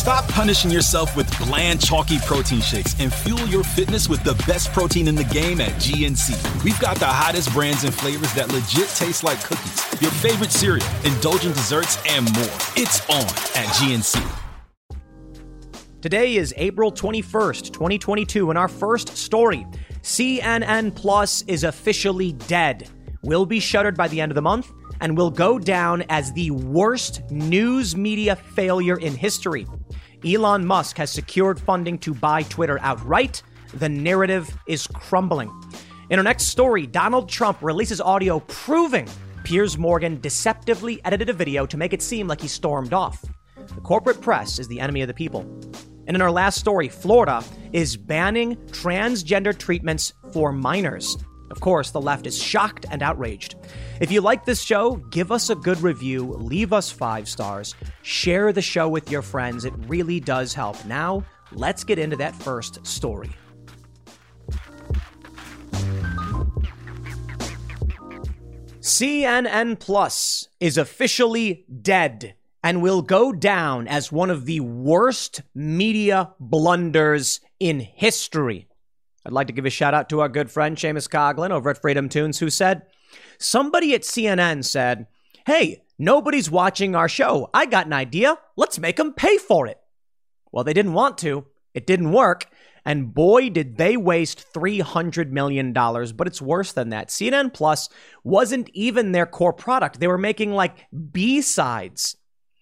Stop punishing yourself with bland, chalky protein shakes and fuel your fitness with the best protein in the game at GNC. We've got the hottest brands and flavors that legit taste like cookies, your favorite cereal, indulgent desserts, and more. It's on at GNC. Today is April 21st, 2022, and our first story CNN Plus is officially dead. Will be shuttered by the end of the month and will go down as the worst news media failure in history. Elon Musk has secured funding to buy Twitter outright. The narrative is crumbling. In our next story, Donald Trump releases audio proving Piers Morgan deceptively edited a video to make it seem like he stormed off. The corporate press is the enemy of the people. And in our last story, Florida is banning transgender treatments for minors. Of course, the left is shocked and outraged. If you like this show, give us a good review, leave us five stars, share the show with your friends. It really does help. Now, let's get into that first story. CNN Plus is officially dead and will go down as one of the worst media blunders in history. I'd like to give a shout out to our good friend Seamus Coughlin over at FreedomToons, who said, Somebody at CNN said, Hey, nobody's watching our show. I got an idea. Let's make them pay for it. Well, they didn't want to. It didn't work. And boy, did they waste $300 million. But it's worse than that. CNN Plus wasn't even their core product. They were making like B sides.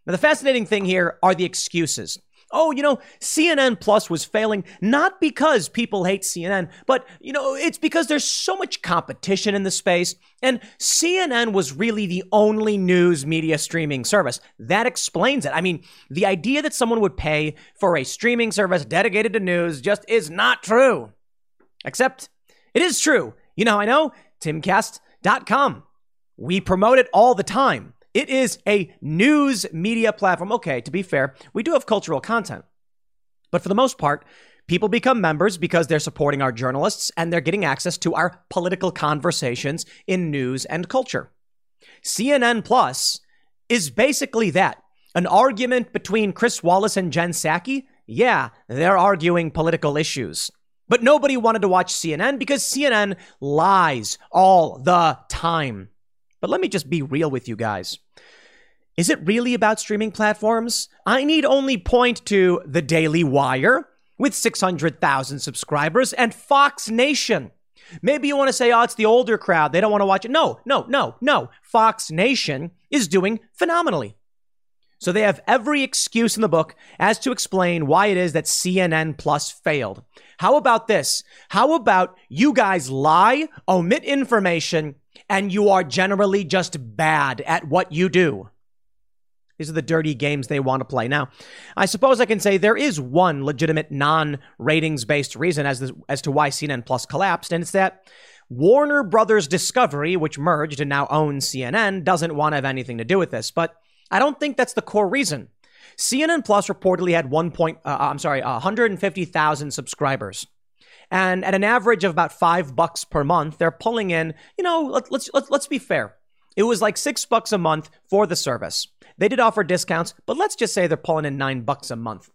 Now, the fascinating thing here are the excuses oh, you know, CNN Plus was failing not because people hate CNN, but, you know, it's because there's so much competition in the space. And CNN was really the only news media streaming service. That explains it. I mean, the idea that someone would pay for a streaming service dedicated to news just is not true. Except it is true. You know, I know timcast.com. We promote it all the time. It is a news media platform. Okay, to be fair, we do have cultural content. But for the most part, people become members because they're supporting our journalists and they're getting access to our political conversations in news and culture. CNN Plus is basically that an argument between Chris Wallace and Jen Psaki. Yeah, they're arguing political issues. But nobody wanted to watch CNN because CNN lies all the time. But let me just be real with you guys. Is it really about streaming platforms? I need only point to The Daily Wire with 600,000 subscribers and Fox Nation. Maybe you want to say, oh, it's the older crowd. They don't want to watch it. No, no, no, no. Fox Nation is doing phenomenally. So they have every excuse in the book as to explain why it is that CNN Plus failed. How about this? How about you guys lie, omit information, and you are generally just bad at what you do? These are the dirty games they want to play. Now, I suppose I can say there is one legitimate non-ratings based reason as, as to why CNN Plus collapsed, and it's that Warner Brothers Discovery, which merged and now owns CNN, doesn't want to have anything to do with this. But I don't think that's the core reason. CNN Plus reportedly had one point, uh, I'm sorry, 150,000 subscribers. And at an average of about five bucks per month, they're pulling in, you know, let, let's, let's, let's be fair. It was like six bucks a month for the service. They did offer discounts, but let's just say they're pulling in nine bucks a month.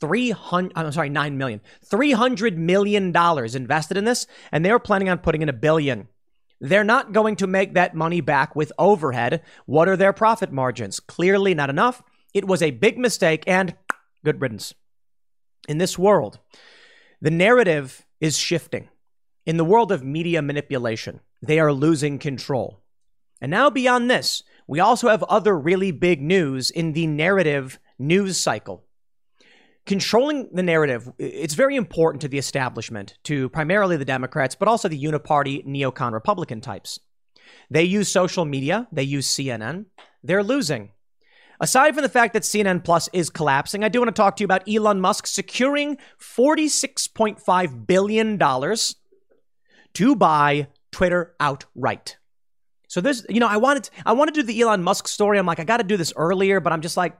300 I'm sorry, 9 million. 300 million dollars invested in this and they were planning on putting in a billion. They're not going to make that money back with overhead. What are their profit margins? Clearly not enough. It was a big mistake and good riddance. In this world, the narrative is shifting. In the world of media manipulation, they are losing control. And now, beyond this, we also have other really big news in the narrative news cycle. Controlling the narrative, it's very important to the establishment, to primarily the Democrats, but also the uniparty neocon Republican types. They use social media, they use CNN, they're losing. Aside from the fact that CNN Plus is collapsing, I do want to talk to you about Elon Musk securing $46.5 billion to buy Twitter outright. So this, you know, I wanted I want to do the Elon Musk story. I'm like, I got to do this earlier, but I'm just like,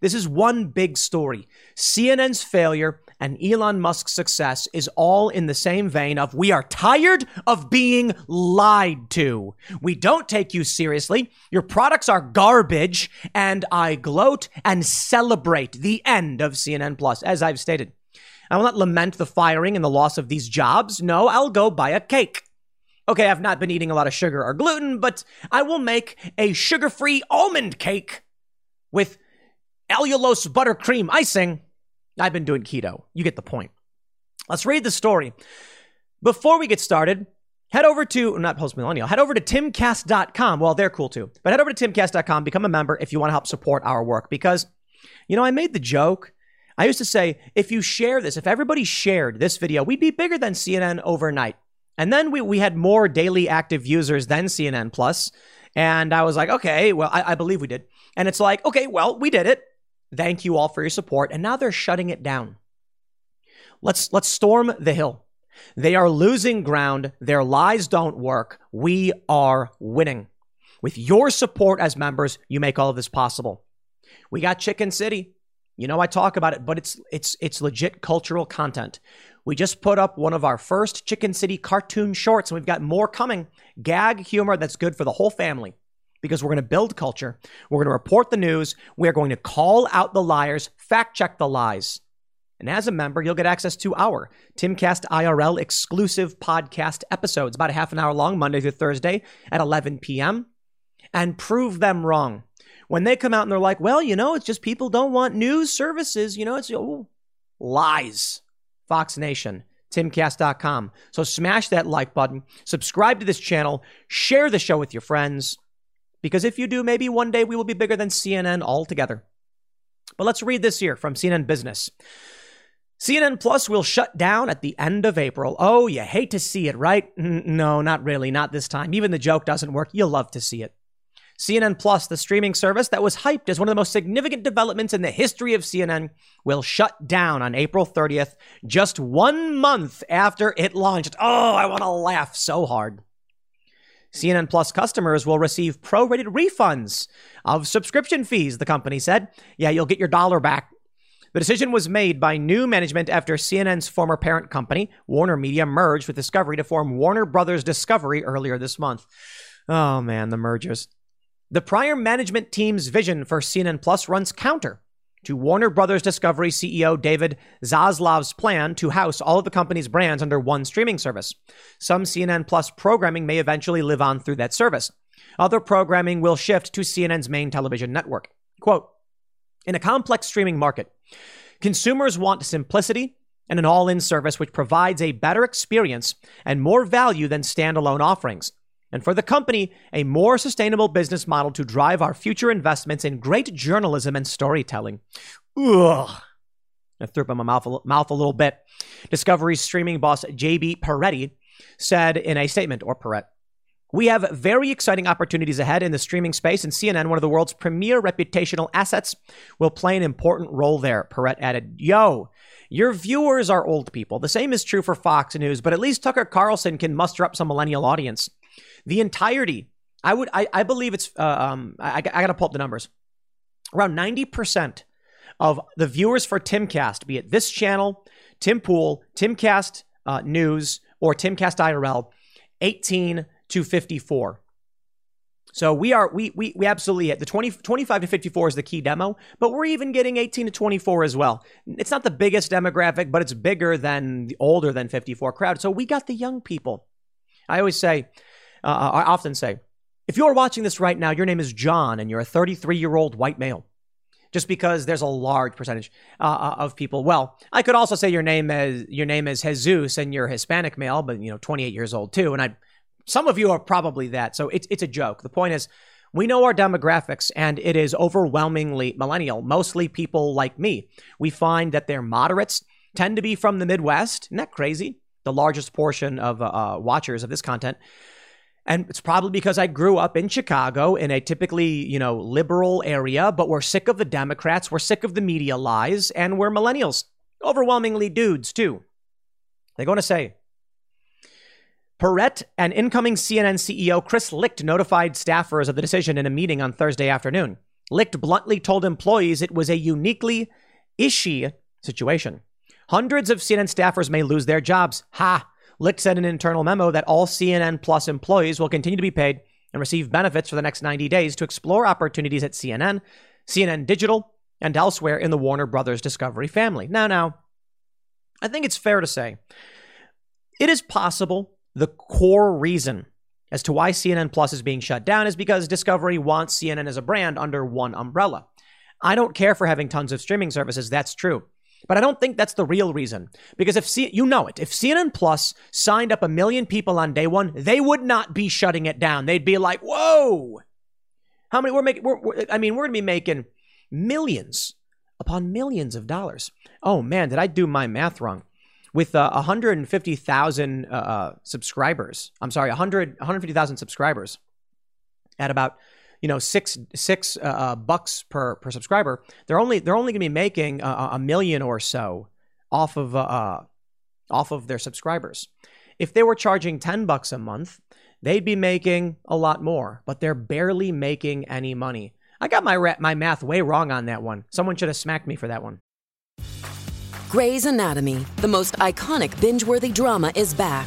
this is one big story. CNN's failure and Elon Musk's success is all in the same vein of we are tired of being lied to. We don't take you seriously. Your products are garbage, and I gloat and celebrate the end of CNN Plus, as I've stated. I will not lament the firing and the loss of these jobs. No, I'll go buy a cake. Okay, I've not been eating a lot of sugar or gluten, but I will make a sugar free almond cake with allulose buttercream icing. I've been doing keto. You get the point. Let's read the story. Before we get started, head over to, not post millennial, head over to timcast.com. Well, they're cool too, but head over to timcast.com, become a member if you want to help support our work. Because, you know, I made the joke. I used to say, if you share this, if everybody shared this video, we'd be bigger than CNN overnight. And then we, we had more daily active users than CNN Plus. And I was like, okay, well, I, I believe we did. And it's like, okay, well, we did it. Thank you all for your support. And now they're shutting it down. Let's let's storm the hill. They are losing ground. Their lies don't work. We are winning. With your support as members, you make all of this possible. We got Chicken City. You know I talk about it, but it's it's it's legit cultural content. We just put up one of our first Chicken City cartoon shorts, and we've got more coming. Gag humor that's good for the whole family because we're going to build culture. We're going to report the news. We're going to call out the liars, fact check the lies. And as a member, you'll get access to our Timcast IRL exclusive podcast episodes, about a half an hour long, Monday through Thursday at 11 p.m., and prove them wrong. When they come out and they're like, well, you know, it's just people don't want news services, you know, it's oh, lies. Fox Nation, timcast.com. So smash that like button, subscribe to this channel, share the show with your friends, because if you do, maybe one day we will be bigger than CNN altogether. But let's read this here from CNN Business. CNN Plus will shut down at the end of April. Oh, you hate to see it, right? No, not really, not this time. Even the joke doesn't work. You'll love to see it. CNN Plus, the streaming service that was hyped as one of the most significant developments in the history of CNN, will shut down on April 30th, just one month after it launched. Oh, I want to laugh so hard. CNN Plus customers will receive prorated refunds of subscription fees, the company said. Yeah, you'll get your dollar back. The decision was made by new management after CNN's former parent company, Warner Media, merged with Discovery to form Warner Brothers Discovery earlier this month. Oh man, the mergers. The prior management team's vision for CNN Plus runs counter to Warner Brothers Discovery CEO David Zaslav's plan to house all of the company's brands under one streaming service. Some CNN Plus programming may eventually live on through that service. Other programming will shift to CNN's main television network. Quote In a complex streaming market, consumers want simplicity and an all in service which provides a better experience and more value than standalone offerings and for the company, a more sustainable business model to drive our future investments in great journalism and storytelling. Ugh. I threw up in my mouth a, mouth a little bit. Discovery's streaming boss, JB Peretti, said in a statement, or Perrette, we have very exciting opportunities ahead in the streaming space, and CNN, one of the world's premier reputational assets, will play an important role there. Perrette added, Yo, your viewers are old people. The same is true for Fox News, but at least Tucker Carlson can muster up some millennial audience the entirety. I would, I, I believe it's, uh, um, I, I got to pull up the numbers. Around 90% of the viewers for Timcast, be it this channel, Tim Pool, Timcast uh, News, or Timcast IRL, 18 to 54. So we are we we we absolutely hit the 20 25 to 54 is the key demo, but we're even getting 18 to 24 as well. It's not the biggest demographic, but it's bigger than the older than 54 crowd. So we got the young people. I always say uh, I often say, if you're watching this right now, your name is John and you're a 33 year old white male. Just because there's a large percentage uh, uh, of people. Well, I could also say your name is your name is Jesus and you're Hispanic male, but you know, 28 years old too. And I, some of you are probably that. So it's it's a joke. The point is, we know our demographics, and it is overwhelmingly millennial, mostly people like me. We find that their moderates tend to be from the Midwest. Isn't that crazy? The largest portion of uh, uh watchers of this content and it's probably because I grew up in Chicago in a typically, you know, liberal area, but we're sick of the Democrats, we're sick of the media lies, and we're millennials. Overwhelmingly dudes, too. They're going to say, Perrette and incoming CNN CEO Chris Licht notified staffers of the decision in a meeting on Thursday afternoon. Licht bluntly told employees it was a uniquely ishy situation. Hundreds of CNN staffers may lose their jobs. Ha! Licht said in an internal memo that all CNN Plus employees will continue to be paid and receive benefits for the next 90 days to explore opportunities at CNN, CNN Digital, and elsewhere in the Warner Brothers Discovery family. Now, now, I think it's fair to say it is possible the core reason as to why CNN Plus is being shut down is because Discovery wants CNN as a brand under one umbrella. I don't care for having tons of streaming services, that's true. But I don't think that's the real reason. Because if C- you know it, if CNN Plus signed up a million people on day one, they would not be shutting it down. They'd be like, "Whoa, how many? We're making. We're, we're, I mean, we're going to be making millions upon millions of dollars. Oh man, did I do my math wrong? With uh, 150,000 uh, uh, subscribers, I'm sorry, 100 150,000 subscribers at about you know six six uh, uh, bucks per per subscriber, they're only they're only going to be making a, a, million or so off of uh, uh, off of their subscribers. If they were charging ten bucks a month, they'd be making a lot more, but they're barely making any money. I got my my math way wrong on that one. Someone should have smacked me for that one. Grey's Anatomy, the most iconic binge-worthy drama, is back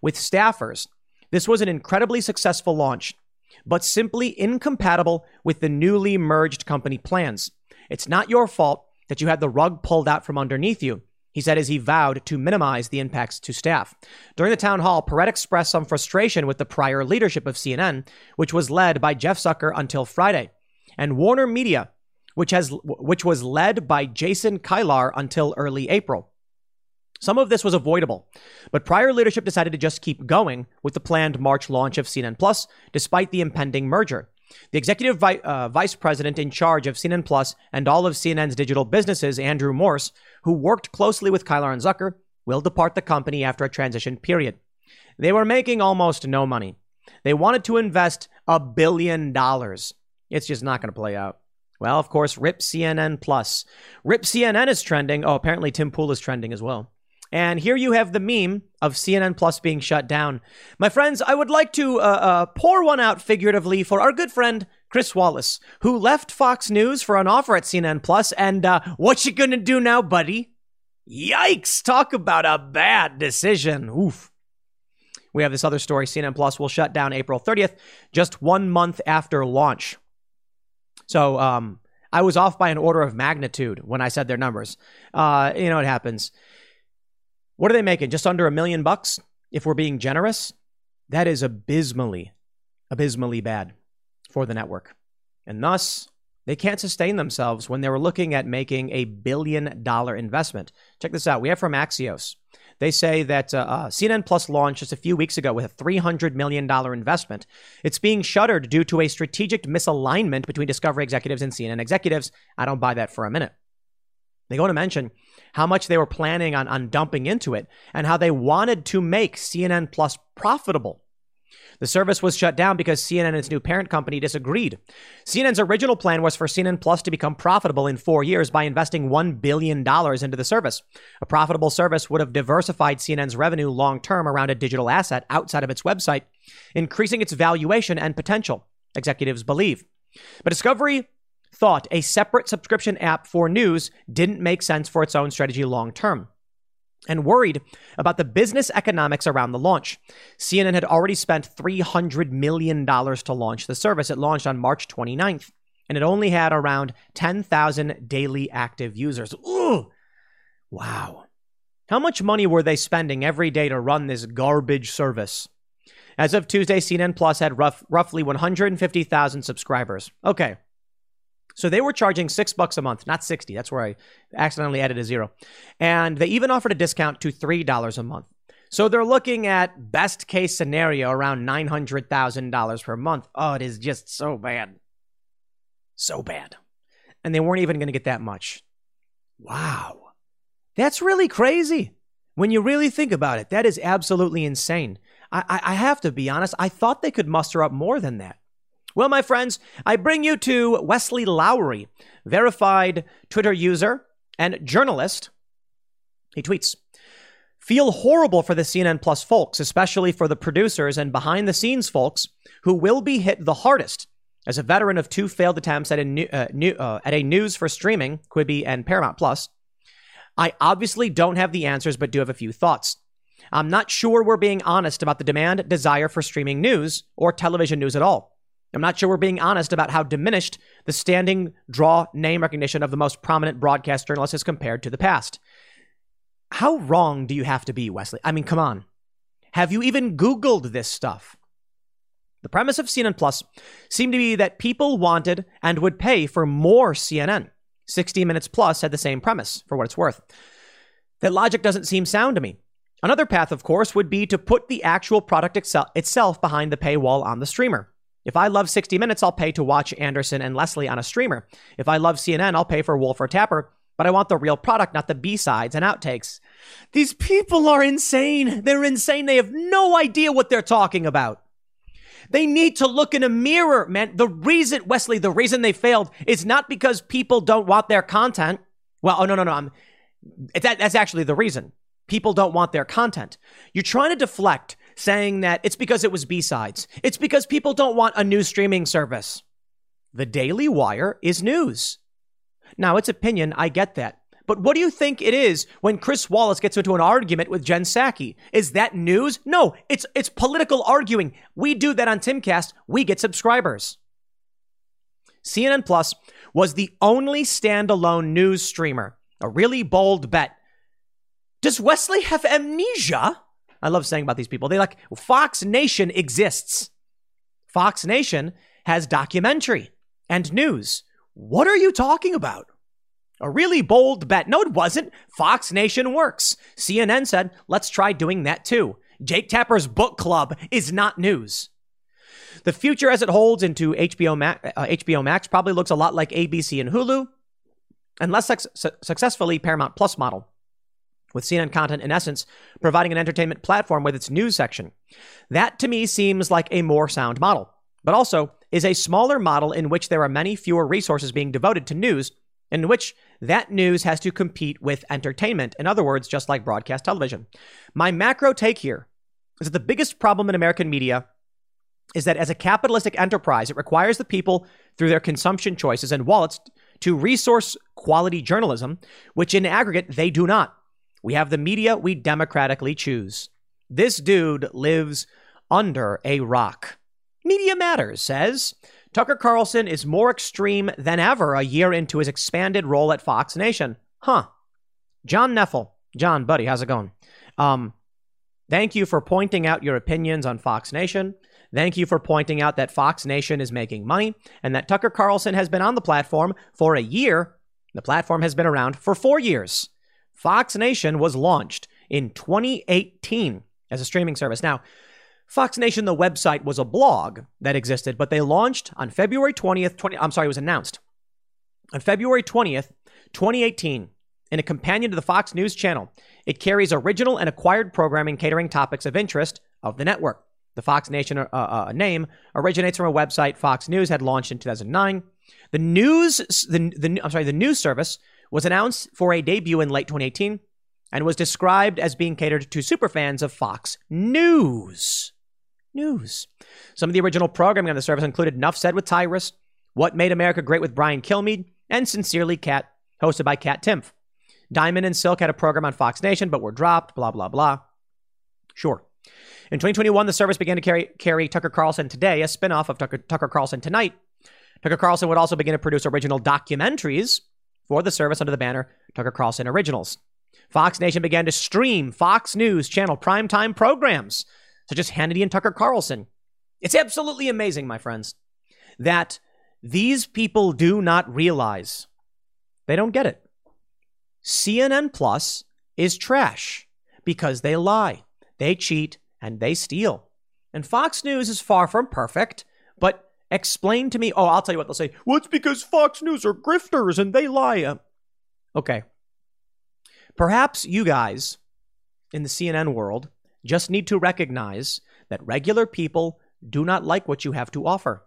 with staffers. This was an incredibly successful launch, but simply incompatible with the newly merged company plans. It's not your fault that you had the rug pulled out from underneath you, he said as he vowed to minimize the impacts to staff. During the town hall, Perrette expressed some frustration with the prior leadership of CNN, which was led by Jeff Zucker until Friday, and Warner Media, which has which was led by Jason Kilar until early April. Some of this was avoidable, but prior leadership decided to just keep going with the planned March launch of CNN Plus, despite the impending merger. The executive vi- uh, vice president in charge of CNN Plus and all of CNN's digital businesses, Andrew Morse, who worked closely with Kilar and Zucker, will depart the company after a transition period. They were making almost no money. They wanted to invest a billion dollars. It's just not going to play out. Well, of course, RIP CNN Plus. RIP CNN is trending. Oh, apparently Tim Pool is trending as well. And here you have the meme of CNN Plus being shut down. My friends, I would like to uh, uh, pour one out figuratively for our good friend Chris Wallace, who left Fox News for an offer at CNN Plus. And uh, what you gonna do now, buddy? Yikes! Talk about a bad decision. Oof. We have this other story. CNN Plus will shut down April 30th, just one month after launch. So, um, I was off by an order of magnitude when I said their numbers. Uh, you know, it happens. What are they making? Just under a million bucks? If we're being generous, that is abysmally, abysmally bad for the network. And thus, they can't sustain themselves when they were looking at making a billion dollar investment. Check this out. We have from Axios. They say that uh, uh, CNN Plus launched just a few weeks ago with a $300 million investment. It's being shuttered due to a strategic misalignment between Discovery executives and CNN executives. I don't buy that for a minute. They go on to mention how much they were planning on, on dumping into it and how they wanted to make CNN Plus profitable. The service was shut down because CNN and its new parent company disagreed. CNN's original plan was for CNN Plus to become profitable in four years by investing $1 billion into the service. A profitable service would have diversified CNN's revenue long term around a digital asset outside of its website, increasing its valuation and potential, executives believe. But Discovery thought a separate subscription app for news didn't make sense for its own strategy long term and worried about the business economics around the launch. CNN had already spent $300 million to launch the service. It launched on March 29th, and it only had around 10,000 daily active users. Ooh, wow. How much money were they spending every day to run this garbage service? As of Tuesday, CNN Plus had rough, roughly 150,000 subscribers. Okay, so they were charging six bucks a month, not 60. That's where I accidentally added a zero. And they even offered a discount to $3 a month. So they're looking at best case scenario around $900,000 per month. Oh, it is just so bad. So bad. And they weren't even going to get that much. Wow. That's really crazy. When you really think about it, that is absolutely insane. I, I, I have to be honest, I thought they could muster up more than that. Well, my friends, I bring you to Wesley Lowery, verified Twitter user and journalist. He tweets, Feel horrible for the CNN Plus folks, especially for the producers and behind the scenes folks who will be hit the hardest. As a veteran of two failed attempts at a, new, uh, new, uh, at a news for streaming, Quibi and Paramount Plus, I obviously don't have the answers, but do have a few thoughts. I'm not sure we're being honest about the demand, desire for streaming news or television news at all. I'm not sure we're being honest about how diminished the standing draw name recognition of the most prominent broadcast journalists is compared to the past. How wrong do you have to be, Wesley? I mean, come on. Have you even Googled this stuff? The premise of CNN Plus seemed to be that people wanted and would pay for more CNN. 60 Minutes Plus had the same premise, for what it's worth. That logic doesn't seem sound to me. Another path, of course, would be to put the actual product itself behind the paywall on the streamer. If I love 60 Minutes, I'll pay to watch Anderson and Leslie on a streamer. If I love CNN, I'll pay for Wolf or Tapper, but I want the real product, not the B-sides and outtakes. These people are insane. They're insane. They have no idea what they're talking about. They need to look in a mirror, man. The reason, Wesley, the reason they failed is not because people don't want their content. Well, oh, no, no, no. I'm, that, that's actually the reason. People don't want their content. You're trying to deflect saying that it's because it was B-sides. It's because people don't want a new streaming service. The Daily Wire is news. Now, it's opinion. I get that. But what do you think it is when Chris Wallace gets into an argument with Jen Psaki? Is that news? No, it's it's political arguing. We do that on Timcast. We get subscribers. CNN Plus was the only standalone news streamer. A really bold bet. Does Wesley have amnesia? I love saying about these people. They like Fox Nation exists. Fox Nation has documentary and news. What are you talking about? A really bold bet. No, it wasn't. Fox Nation works. CNN said, let's try doing that too. Jake Tapper's book club is not news. The future as it holds into HBO Max, uh, HBO Max probably looks a lot like ABC and Hulu, and less su- successfully Paramount Plus model, with CNN content in essence providing an entertainment platform with its news section. That to me seems like a more sound model, but also is a smaller model in which there are many fewer resources being devoted to news in which that news has to compete with entertainment. In other words, just like broadcast television. My macro take here is that the biggest problem in American media is that as a capitalistic enterprise, it requires the people through their consumption choices and wallets to resource quality journalism, which in aggregate they do not. We have the media we democratically choose. This dude lives under a rock. Media Matters says Tucker Carlson is more extreme than ever a year into his expanded role at Fox Nation. Huh. John Knefel. John, buddy, how's it going? Um, thank you for pointing out your opinions on Fox Nation. Thank you for pointing out that Fox Nation is making money and that Tucker Carlson has been on the platform for a year. The platform has been around for four years. Fox Nation was launched in 2018 as a streaming service. Now, Fox Nation, the website, was a blog that existed, but they launched on February 20th, 20, I'm sorry, it was announced on February 20th, 2018, in a companion to the Fox News channel. It carries original and acquired programming catering topics of interest of the network. The Fox Nation uh, uh, name originates from a website Fox News had launched in 2009. The news, the, the, I'm sorry, the news service was announced for a debut in late 2018 and was described as being catered to superfans of Fox News news. Some of the original programming on the service included Nuff Said with Tyrus, What Made America Great with Brian Kilmeade, and Sincerely Kat, hosted by Kat Timpf. Diamond and Silk had a program on Fox Nation, but were dropped, blah, blah, blah. Sure. In 2021, the service began to carry, carry Tucker Carlson Today, a spinoff of Tucker, Tucker Carlson Tonight. Tucker Carlson would also begin to produce original documentaries for the service under the banner Tucker Carlson Originals. Fox Nation began to stream Fox News channel primetime programs such as Hannity and Tucker Carlson. It's absolutely amazing, my friends, that these people do not realize. They don't get it. CNN Plus is trash because they lie, they cheat, and they steal. And Fox News is far from perfect, but explain to me. Oh, I'll tell you what they'll say. Well, it's because Fox News are grifters and they lie. Okay. Perhaps you guys in the CNN world just need to recognize that regular people do not like what you have to offer.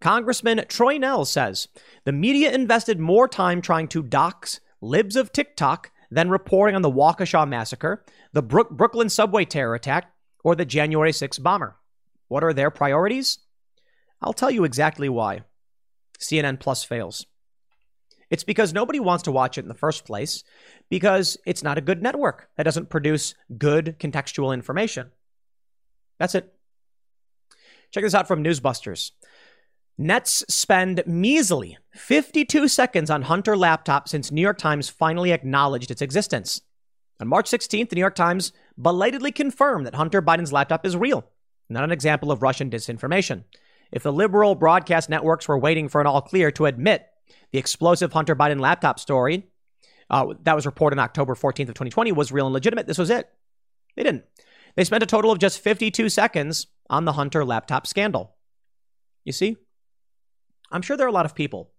Congressman Troy Nehls says the media invested more time trying to dox libs of TikTok than reporting on the Waukesha massacre, the Brook- Brooklyn subway terror attack, or the January 6th bomber. What are their priorities? I'll tell you exactly why. CNN Plus fails. It's because nobody wants to watch it in the first place because it's not a good network that doesn't produce good contextual information. That's it. Check this out from Newsbusters. Nets spend measly 52 seconds on Hunter laptop since New York Times finally acknowledged its existence. On March 16th, the New York Times belatedly confirmed that Hunter Biden's laptop is real, not an example of Russian disinformation. If the liberal broadcast networks were waiting for an all clear to admit the explosive Hunter Biden laptop story uh, that was reported on October 14th of 2020 was real and legitimate, this was it. They didn't. They spent a total of just 52 seconds on the Hunter laptop scandal. You see? I'm sure there are a lot of people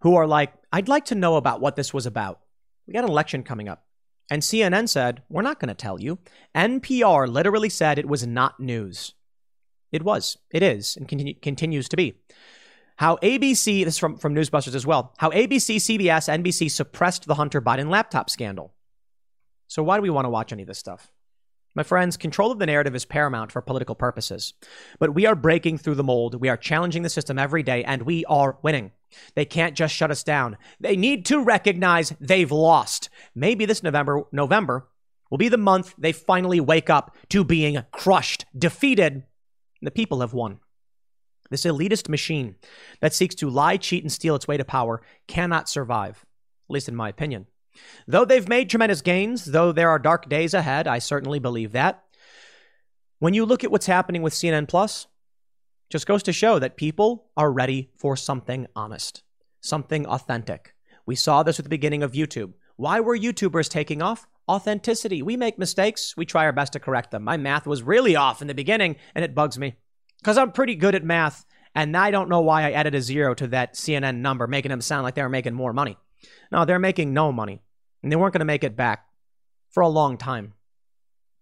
who are like, I'd like to know about what this was about. We got an election coming up. And CNN said, We're not going to tell you. NPR literally said it was not news. It was, it is, and continu- continues to be. How ABC, this is from, from Newsbusters as well, how ABC, CBS, NBC suppressed the Hunter Biden laptop scandal. So, why do we want to watch any of this stuff? My friends, control of the narrative is paramount for political purposes. But we are breaking through the mold. We are challenging the system every day, and we are winning. They can't just shut us down. They need to recognize they've lost. Maybe this November, November will be the month they finally wake up to being crushed, defeated, the people have won. This elitist machine that seeks to lie, cheat, and steal its way to power cannot survive, at least in my opinion. Though they've made tremendous gains, though there are dark days ahead, I certainly believe that. When you look at what's happening with CNN Plus, just goes to show that people are ready for something honest, something authentic. We saw this at the beginning of YouTube. Why were YouTubers taking off? Authenticity. We make mistakes. We try our best to correct them. My math was really off in the beginning, and it bugs me because I'm pretty good at math, and I don't know why I added a zero to that CNN number, making them sound like they were making more money. No, they're making no money, and they weren't going to make it back for a long time.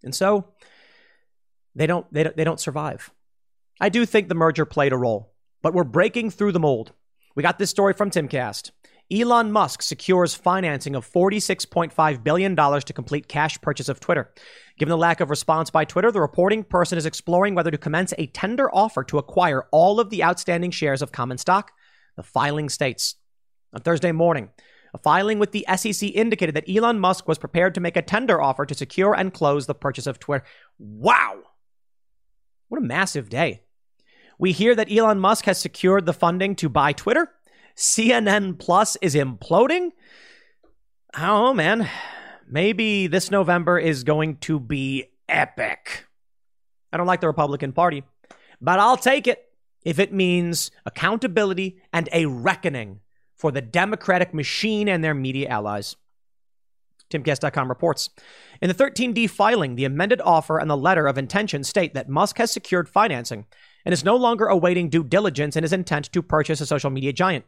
And so they don't, they don't, they don't survive. I do think the merger played a role, but we're breaking through the mold. We got this story from Timcast. Elon Musk secures financing of $46.5 billion to complete cash purchase of Twitter. Given the lack of response by Twitter, the reporting person is exploring whether to commence a tender offer to acquire all of the outstanding shares of common stock. The filing states. On Thursday morning, a filing with the SEC indicated that Elon Musk was prepared to make a tender offer to secure and close the purchase of Twitter. Wow! What a massive day. We hear that Elon Musk has secured the funding to buy Twitter. CNN Plus is imploding. Oh man. Maybe this November is going to be epic. I don't like the Republican Party, but I'll take it if it means accountability and a reckoning for the Democratic machine and their media allies. TimCast.com reports. In the 13D filing, the amended offer and the letter of intention state that Musk has secured financing and is no longer awaiting due diligence in his intent to purchase a social media giant.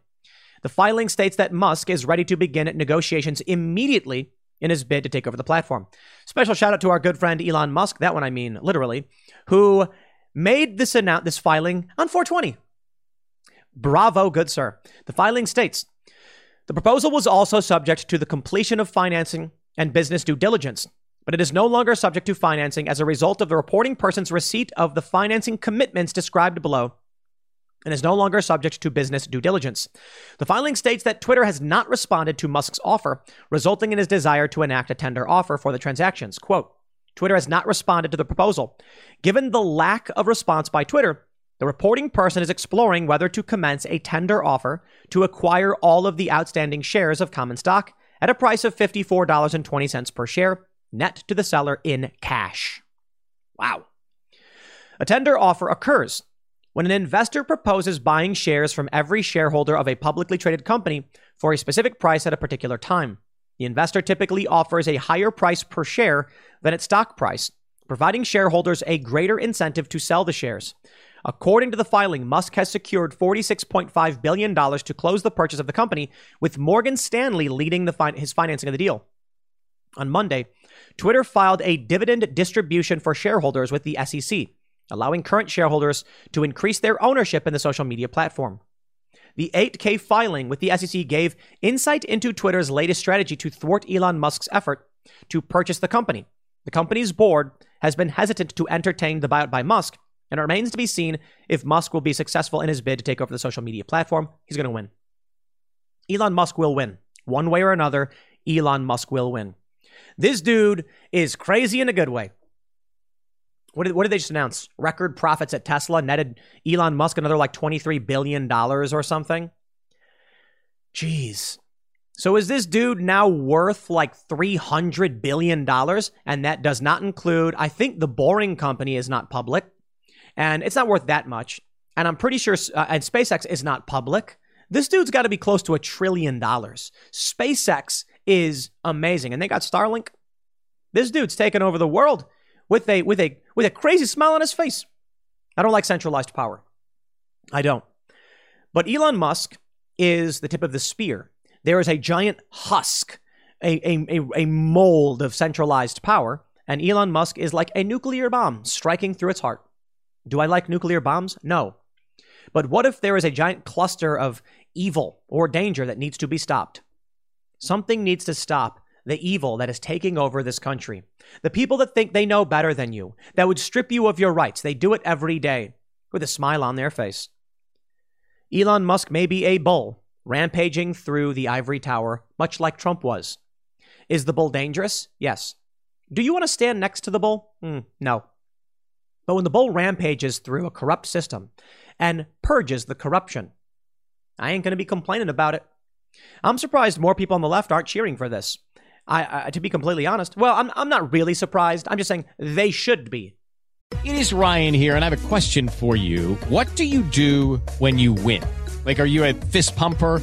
The filing states that Musk is ready to begin negotiations immediately in his bid to take over the platform. Special shout out to our good friend Elon Musk, that one I mean literally, who made this annou- this filing on 420. Bravo, good sir. The filing states the proposal was also subject to the completion of financing and business due diligence, but it is no longer subject to financing as a result of the reporting person's receipt of the financing commitments described below and is no longer subject to business due diligence. The filing states that Twitter has not responded to Musk's offer, resulting in his desire to enact a tender offer for the transactions. Quote, Twitter has not responded to the proposal. Given the lack of response by Twitter, the reporting person is exploring whether to commence a tender offer to acquire all of the outstanding shares of common stock at a price of $54.20 per share, net to the seller in cash. Wow. A tender offer occurs when an investor proposes buying shares from every shareholder of a publicly traded company for a specific price at a particular time. The investor typically offers a higher price per share than its stock price, providing shareholders a greater incentive to sell the shares. According to the filing, Musk has secured $46.5 billion to close the purchase of the company, with Morgan Stanley leading the his financing of the deal. On Monday, Twitter filed a dividend distribution for shareholders with the SEC, allowing current shareholders to increase their ownership in the social media platform. The 8K filing with the SEC gave insight into Twitter's latest strategy to thwart Elon Musk's effort to purchase the company. The company's board has been hesitant to entertain the buyout by Musk, and it remains to be seen if Musk will be successful in his bid to take over the social media platform. He's going to win. Elon Musk will win. One way or another, Elon Musk will win. This dude is crazy in a good way. What did, what did they just announce? Record profits at Tesla netted Elon Musk another like $23 billion or something. Jeez. So is this dude now worth like $300 billion? And that does not include, I think the Boring Company is not public and it's not worth that much. And I'm pretty sure, uh, and SpaceX is not public. This dude's got to be close to a trillion dollars. SpaceX is amazing, and they got Starlink. This dude's taken over the world with a with a with a crazy smile on his face. I don't like centralized power. I don't. But Elon Musk is the tip of the spear. There is a giant husk, a, a, a, mold of centralized power, and Elon Musk is like a nuclear bomb striking through its heart. Do I like nuclear bombs? No. But what if there is a giant cluster of evil or danger that needs to be stopped? Something needs to stop the evil that is taking over this country. The people that think they know better than you, that would strip you of your rights, they do it every day with a smile on their face. Elon Musk may be a bull rampaging through the ivory tower, much like Trump was. Is the bull dangerous? Yes. Do you want to stand next to the bull? Mm, no. But when the bull rampages through a corrupt system and purges the corruption, I ain't going to be complaining about it. I'm surprised more people on the left aren't cheering for this. I, I, to be completely honest, well, I'm, I'm not really surprised. I'm just saying they should be. It is Ryan here, and I have a question for you. What do you do when you win? Like, are you a fist pumper?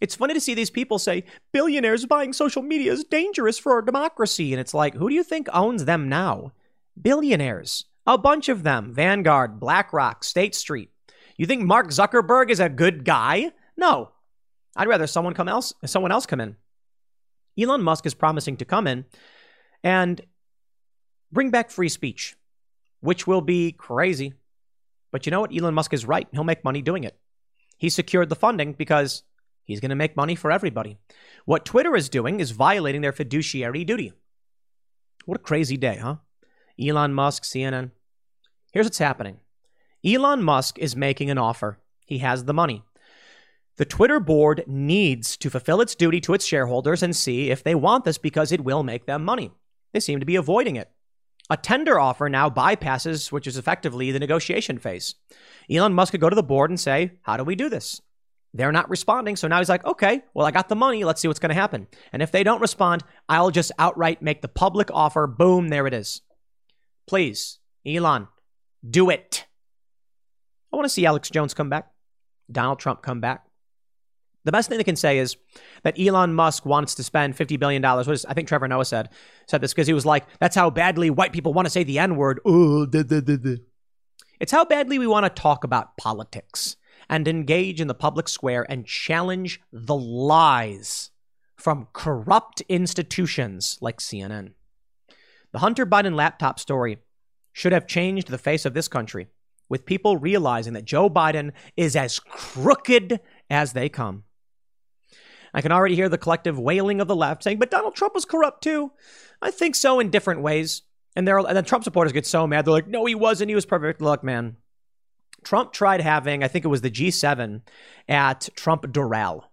it's funny to see these people say billionaires buying social media is dangerous for our democracy. And it's like, who do you think owns them now? Billionaires. A bunch of them Vanguard, BlackRock, State Street. You think Mark Zuckerberg is a good guy? No. I'd rather someone come else someone else come in. Elon Musk is promising to come in and bring back free speech, which will be crazy. But you know what? Elon Musk is right. He'll make money doing it. He secured the funding because He's going to make money for everybody. What Twitter is doing is violating their fiduciary duty. What a crazy day, huh? Elon Musk, CNN. Here's what's happening Elon Musk is making an offer. He has the money. The Twitter board needs to fulfill its duty to its shareholders and see if they want this because it will make them money. They seem to be avoiding it. A tender offer now bypasses, which is effectively the negotiation phase. Elon Musk could go to the board and say, How do we do this? They're not responding. So now he's like, okay, well, I got the money. Let's see what's going to happen. And if they don't respond, I'll just outright make the public offer. Boom, there it is. Please, Elon, do it. I want to see Alex Jones come back, Donald Trump come back. The best thing they can say is that Elon Musk wants to spend $50 billion. What is, I think Trevor Noah said, said this because he was like, that's how badly white people want to say the N word. It's how badly we want to talk about politics and engage in the public square and challenge the lies from corrupt institutions like CNN. The Hunter Biden laptop story should have changed the face of this country, with people realizing that Joe Biden is as crooked as they come. I can already hear the collective wailing of the left saying, but Donald Trump was corrupt too. I think so in different ways. And, there, and then Trump supporters get so mad. They're like, no, he wasn't. He was perfect. Look, man, Trump tried having, I think it was the G7 at Trump Doral.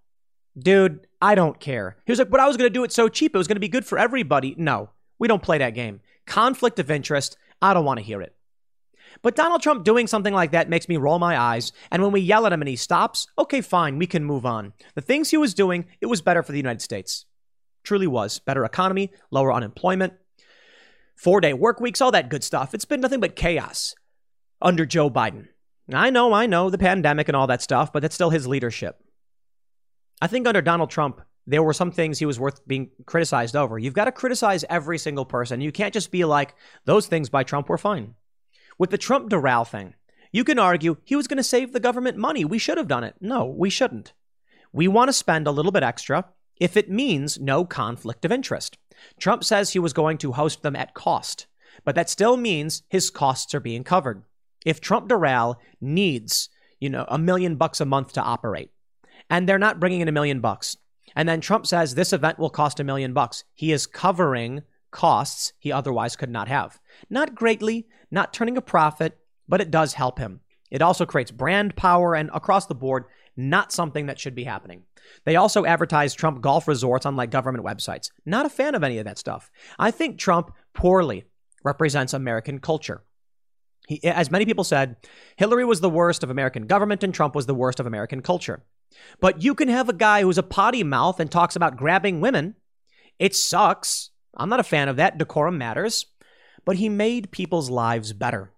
Dude, I don't care. He was like, but I was going to do it so cheap. It was going to be good for everybody. No, we don't play that game. Conflict of interest, I don't want to hear it. But Donald Trump doing something like that makes me roll my eyes. And when we yell at him and he stops, okay, fine, we can move on. The things he was doing, it was better for the United States. Truly was. Better economy, lower unemployment. four day work weeks, all that good stuff. It's been nothing but chaos under Joe Biden. I know, I know the pandemic and all that stuff, but that's still his leadership. I think under Donald Trump, there were some things he was worth being criticized over. You've got to criticize every single person. You can't just be like, those things by Trump were fine. With the Trump Doral thing, you can argue he was going to save the government money. We should have done it. No, we shouldn't. We want to spend a little bit extra if it means no conflict of interest. Trump says he was going to host them at cost, but that still means his costs are being covered. If Trump Doral needs, you know, a million bucks a month to operate, and they're not bringing in a million bucks, and then Trump says this event will cost a million bucks, he is covering costs he otherwise could not have. Not greatly, not turning a profit, but it does help him. It also creates brand power and across the board, not something that should be happening. They also advertise Trump golf resorts on like government websites. Not a fan of any of that stuff. I think Trump poorly represents American culture. He, as many people said, Hillary was the worst of American government and Trump was the worst of American culture. But you can have a guy who's a potty mouth and talks about grabbing women. It sucks. I'm not a fan of that. Decorum matters. But he made people's lives better.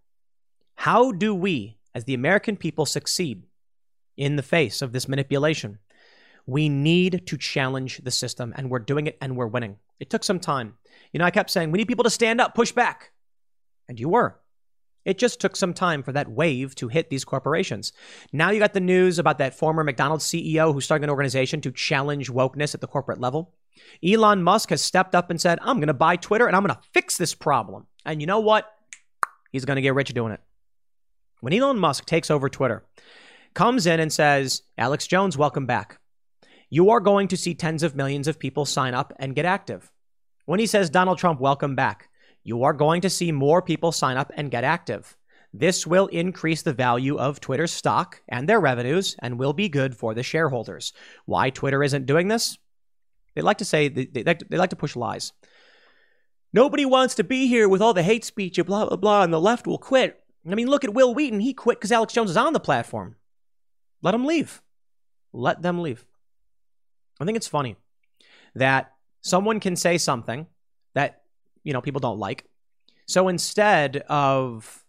How do we, as the American people, succeed in the face of this manipulation? We need to challenge the system, and we're doing it and we're winning. It took some time. You know, I kept saying, we need people to stand up, push back. And you were. It just took some time for that wave to hit these corporations. Now you got the news about that former McDonald's CEO who started an organization to challenge wokeness at the corporate level. Elon Musk has stepped up and said, I'm going to buy Twitter and I'm going to fix this problem. And you know what? He's going to get rich doing it. When Elon Musk takes over Twitter, comes in and says, Alex Jones, welcome back. You are going to see tens of millions of people sign up and get active. When he says, Donald Trump, welcome back, you are going to see more people sign up and get active. This will increase the value of Twitter's stock and their revenues and will be good for the shareholders. Why Twitter isn't doing this? They like to say, they, like to push lies. Nobody wants to be here with all the hate speech and blah, blah, blah, and the left will quit. I mean, look at Wil Wheaton. He quit because Alex Jones is on the platform. Let him leave. Let them leave. I think it's funny that someone can say something that you know people don't like. So instead of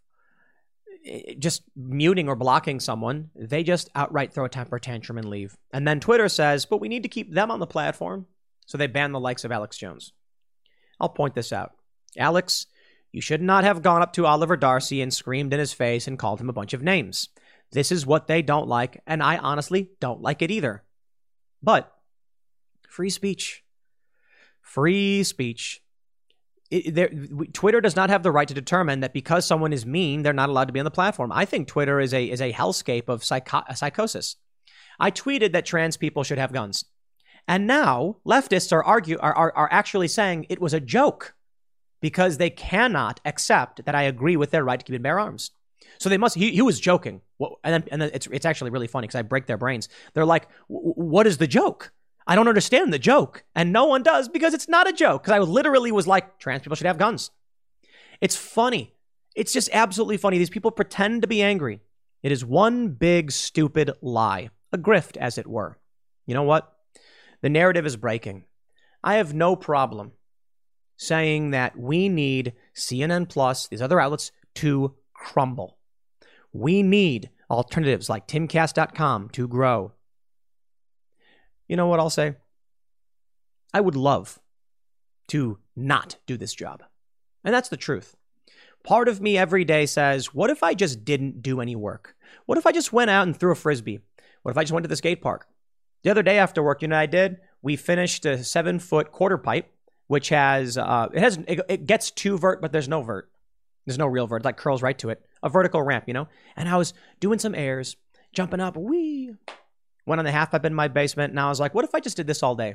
eh, just muting or blocking someone, they just outright throw a temper tantrum and leave. And then Twitter says, "But we need to keep them on the platform." So they ban the likes of Alex Jones. I'll point this out. Alex, you should not have gone up to Oliver Darcy and screamed in his face and called him a bunch of names. This is what they don't like, and I honestly don't like it either. But free speech. Free speech it, Twitter does not have the right to determine that because someone is mean, they're not allowed to be on the platform. I think Twitter is a is a hellscape of psycho- uh, psychosis. I tweeted that trans people should have guns, and now leftists are argue are, are are actually saying it was a joke because they cannot accept that I agree with their right to keep and bear arms. So they must. He, he was joking, and then and then it's it's actually really funny because I break their brains. They're like, "What is the joke?" I don't understand the joke. And no one does because it's not a joke. Because I literally was like, trans people should have guns. It's funny. It's just absolutely funny. These people pretend to be angry. It is one big, stupid lie, a grift, as it were. You know what? The narrative is breaking. I have no problem saying that we need CNN Plus, these other outlets, to crumble. We need alternatives like timcast.com to grow. You know what I'll say? I would love to not do this job. And that's the truth. Part of me every day says, what if I just didn't do any work? What if I just went out and threw a frisbee? What if I just went to the skate park? The other day after work, you know I did? We finished a seven foot quarter pipe, which has, uh, it has, it, it gets to vert, but there's no vert. There's no real vert. Like curls right to it. A vertical ramp, you know? And I was doing some airs, jumping up, wee, Went on the half pipe in my basement, and I was like, what if I just did this all day?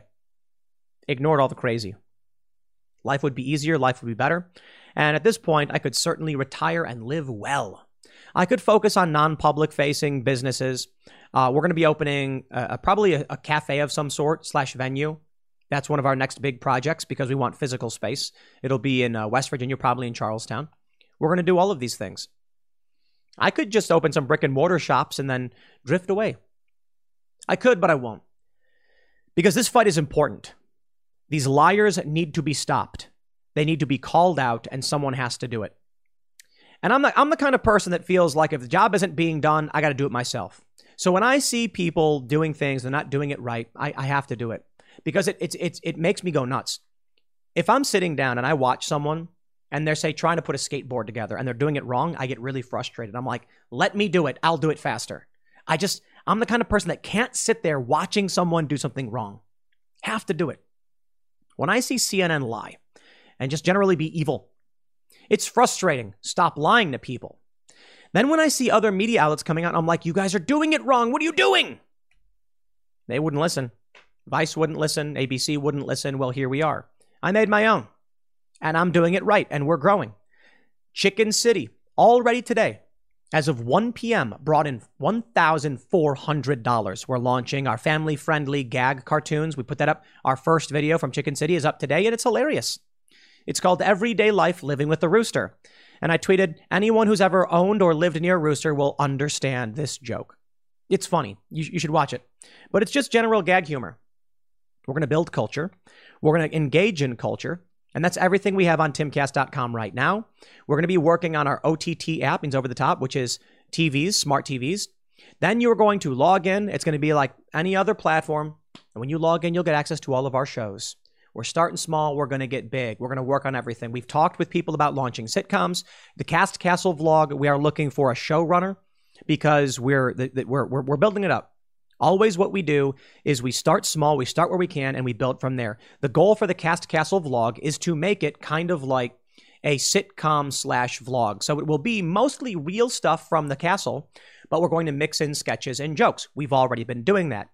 Ignored all the crazy. Life would be easier, life would be better. And at this point, I could certainly retire and live well. I could focus on non public facing businesses. Uh, we're going to be opening uh, probably a, a cafe of some sort slash venue. That's one of our next big projects because we want physical space. It'll be in uh, West Virginia, probably in Charles Town. We're going to do all of these things. I could just open some brick and mortar shops and then drift away. I could, but I won't. Because this fight is important. These liars need to be stopped. they need to be called out and someone has to do it. And I'm the, I'm the kind of person that feels like if the job isn't being done, I got to do it myself. So when I see people doing things and not doing it right, I, I have to do it because it, it's, it's, it makes me go nuts. If I'm sitting down and I watch someone and they're, say, trying to put a skateboard together and they're doing it wrong, I get really frustrated. I'm like, let me do it. I'll do it faster. I just, I'm the kind of person that can't sit there watching someone do something wrong. Have to do it. When I see CNN lie and just generally be evil, it's frustrating. Stop lying to people. Then when I see other media outlets coming out, I'm like, you guys are doing it wrong. What are you doing? They wouldn't listen. Vice wouldn't listen. ABC wouldn't listen. Well, here we are. I made my own and I'm doing it right and we're growing. Chicken City, already today, as of 1 p.m., brought in $1,400. We're launching our family friendly gag cartoons. We put that up. Our first video from Chicken City is up today and it's hilarious. It's called Everyday Life Living with the Rooster. And I tweeted, anyone who's ever owned or lived near a rooster will understand this joke. It's funny. You, you should watch it. But it's just general gag humor. We're going to build culture. We're going to engage in culture. And that's everything we have on timcast.com right now. We're going to be working on our OTT app, means over the top, which is TVs, smart TVs. Then you're going to log in. It's going to be like any other platform. And when you log in, you'll get access to all of our shows. We're starting small. We're going to get big. We're going to work on everything. We've talked with people about launching sitcoms. The Cast Castle vlog, we are looking for a showrunner because we're, we're, we're, we're building it up. Always what we do is we start small, we start where we can, and we build from there. The goal for the Cast Castle vlog is to make it kind of like a sitcom slash vlog. So it will be mostly real stuff from the castle, but we're going to mix in sketches and jokes. We've already been doing that.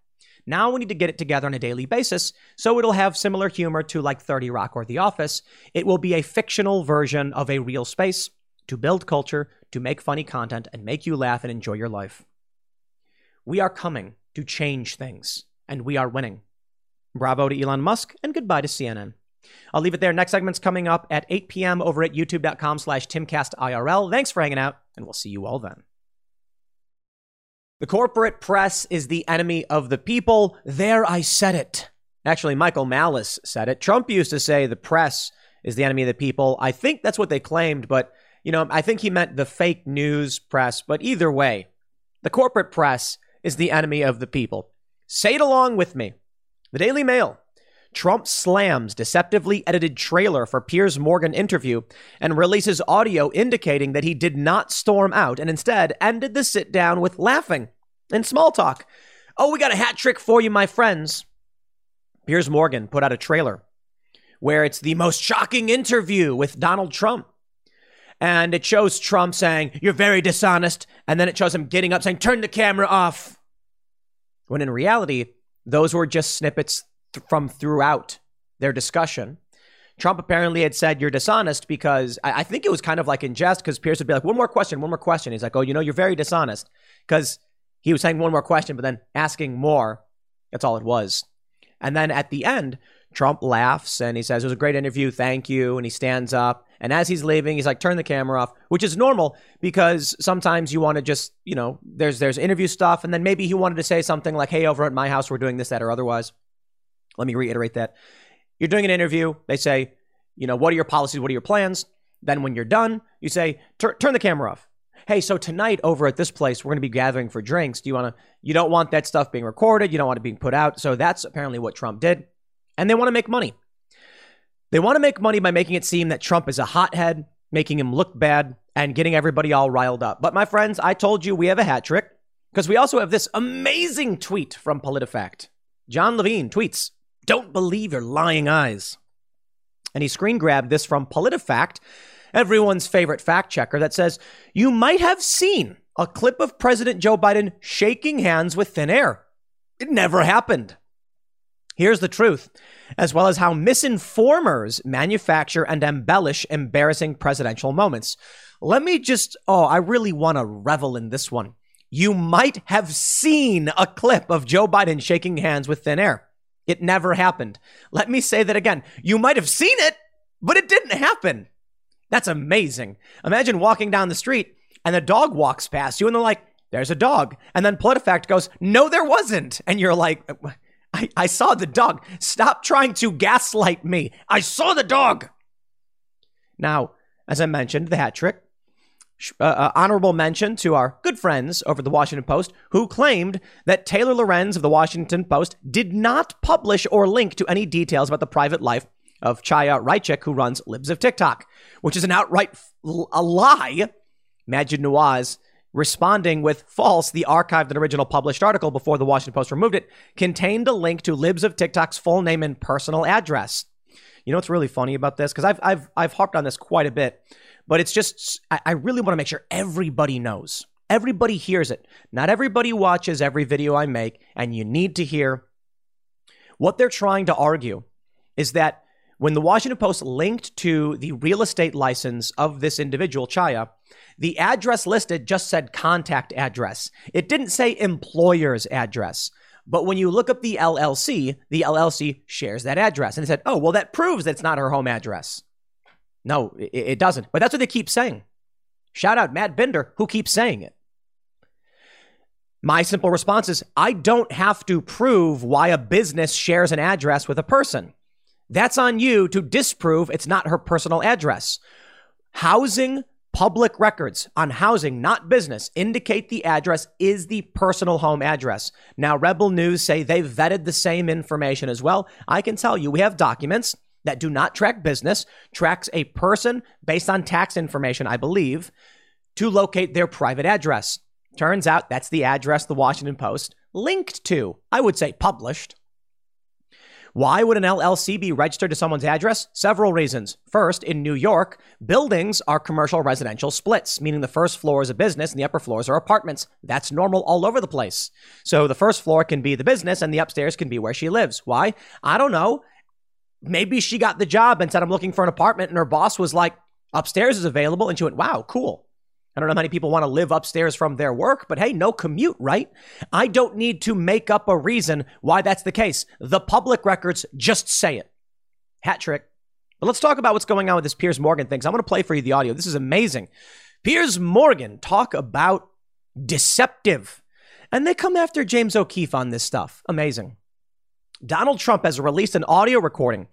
Now we need to get it together on a daily basis, so it'll have similar humor to like 30 Rock or The Office. It will be a fictional version of a real space to build culture, to make funny content, and make you laugh and enjoy your life. We are coming to change things, and we are winning. Bravo to Elon Musk, and goodbye to CNN. I'll leave it there. Next segment's coming up at 8 p.m. over at youtube.com slash timcastirl. Thanks for hanging out, and we'll see you all then. The corporate press is the enemy of the people. There I said it. Actually, Michael Malice said it. Trump used to say the press is the enemy of the people. I think that's what they claimed, but you know, I think he meant the fake news press. But either way, the corporate press is the enemy of the people. Say it along with me. The Daily Mail. Trump slams deceptively edited trailer for Piers Morgan interview and releases audio indicating that he did not storm out and instead ended the sit down with laughing and small talk. Oh, we got a hat trick for you, my friends. Piers Morgan put out a trailer where it's the most shocking interview with Donald Trump. And it shows Trump saying, You're very dishonest. And then it shows him getting up saying, Turn the camera off. When in reality, those were just snippets th- from throughout their discussion. Trump apparently had said, You're dishonest because I, I think it was kind of like in jest because Pierce would be like, One more question, one more question. He's like, Oh, you know, you're very dishonest because he was saying one more question, but then asking more. That's all it was. And then at the end, Trump laughs and he says, It was a great interview. Thank you. And he stands up. And as he's leaving, he's like, Turn the camera off, which is normal because sometimes you want to just, you know, there's there's interview stuff. And then maybe he wanted to say something like, Hey, over at my house, we're doing this, that, or otherwise. Let me reiterate that. You're doing an interview. They say, You know, what are your policies? What are your plans? Then when you're done, you say, Turn the camera off. Hey, so tonight over at this place, we're going to be gathering for drinks. Do you want to, you don't want that stuff being recorded. You don't want it being put out. So that's apparently what Trump did and they want to make money. They want to make money by making it seem that Trump is a hothead, making him look bad, and getting everybody all riled up. But my friends, I told you we have a hat trick because we also have this amazing tweet from PolitiFact. Jon Levine tweets, Don't believe your lying eyes. And he screen grabbed this from PolitiFact, everyone's favorite fact checker, that says, You might have seen a clip of President Joe Biden shaking hands with thin air. It never happened. Here's the truth, as well as how misinformers manufacture and embellish embarrassing presidential moments. Let me just, oh, I really want to revel in this one. You might have seen a clip of Joe Biden shaking hands with thin air. It never happened. Let me say that again. You might have seen it, but it didn't happen. That's amazing. Imagine walking down the street and a dog walks past you and they're like, there's a dog. And then PolitiFact goes, no, there wasn't. And you're like, I, I saw the dog. Stop trying to gaslight me. I saw the dog. Now, as I mentioned, the hat trick. Uh, uh, honorable mention to our good friends over the Washington Post who claimed that Taylor Lorenz of the Washington Post did not publish or link to any details about the private life of Chaya Raichik, who runs Libs of TikTok, which is an outright f- a lie. Maajid Nawaz responding with false, the archived and original published article before the Washington Post removed it contained a link to Libs of TikTok's full name and personal address. You know what's really funny about this? Because I've, I've, I've harped on this quite a bit. But it's just, I, I really want to make sure everybody knows. Everybody hears it. Not everybody watches every video I make, and you need to hear what they're trying to argue is that when the Washington Post linked to the real estate license of this individual, Chaya, the address listed just said contact address. It didn't say employer's address. But when you look up the LLC, the LLC shares that address. And they said, oh, well, that proves that it's not her home address. No, it, it doesn't. But that's what they keep saying. Shout out Matt Binder, who keeps saying it. My simple response is I don't have to prove why a business shares an address with a person. That's on you to disprove it's not her personal address. Housing public records on housing, not business, indicate the address is the personal home address. Now, Rebel News say they've vetted the same information as well. I can tell you we have documents that do not track business, tracks a person based on tax information, I believe, to locate their private address. Turns out that's the address the Washington Post linked to. I would say published. Why would an LLC be registered to someone's address? Several reasons. First, in New York, buildings are commercial residential splits, meaning the first floor is a business and the upper floors are apartments. That's normal all over the place. So the first floor can be the business and the upstairs can be where she lives. Why? I don't know maybe she got the job and said, I'm looking for an apartment. And her boss was like, upstairs is available. And she went, wow, cool. I don't know how many people want to live upstairs from their work, but hey, no commute, right? I don't need to make up a reason why that's the case. The public records just say it. Hat trick. But let's talk about what's going on with this Piers Morgan thing. I'm going to play for you the audio. This is amazing. Piers Morgan talk about deceptive. And they come after James O'Keefe on this stuff. Amazing. Donald Trump has released an audio recording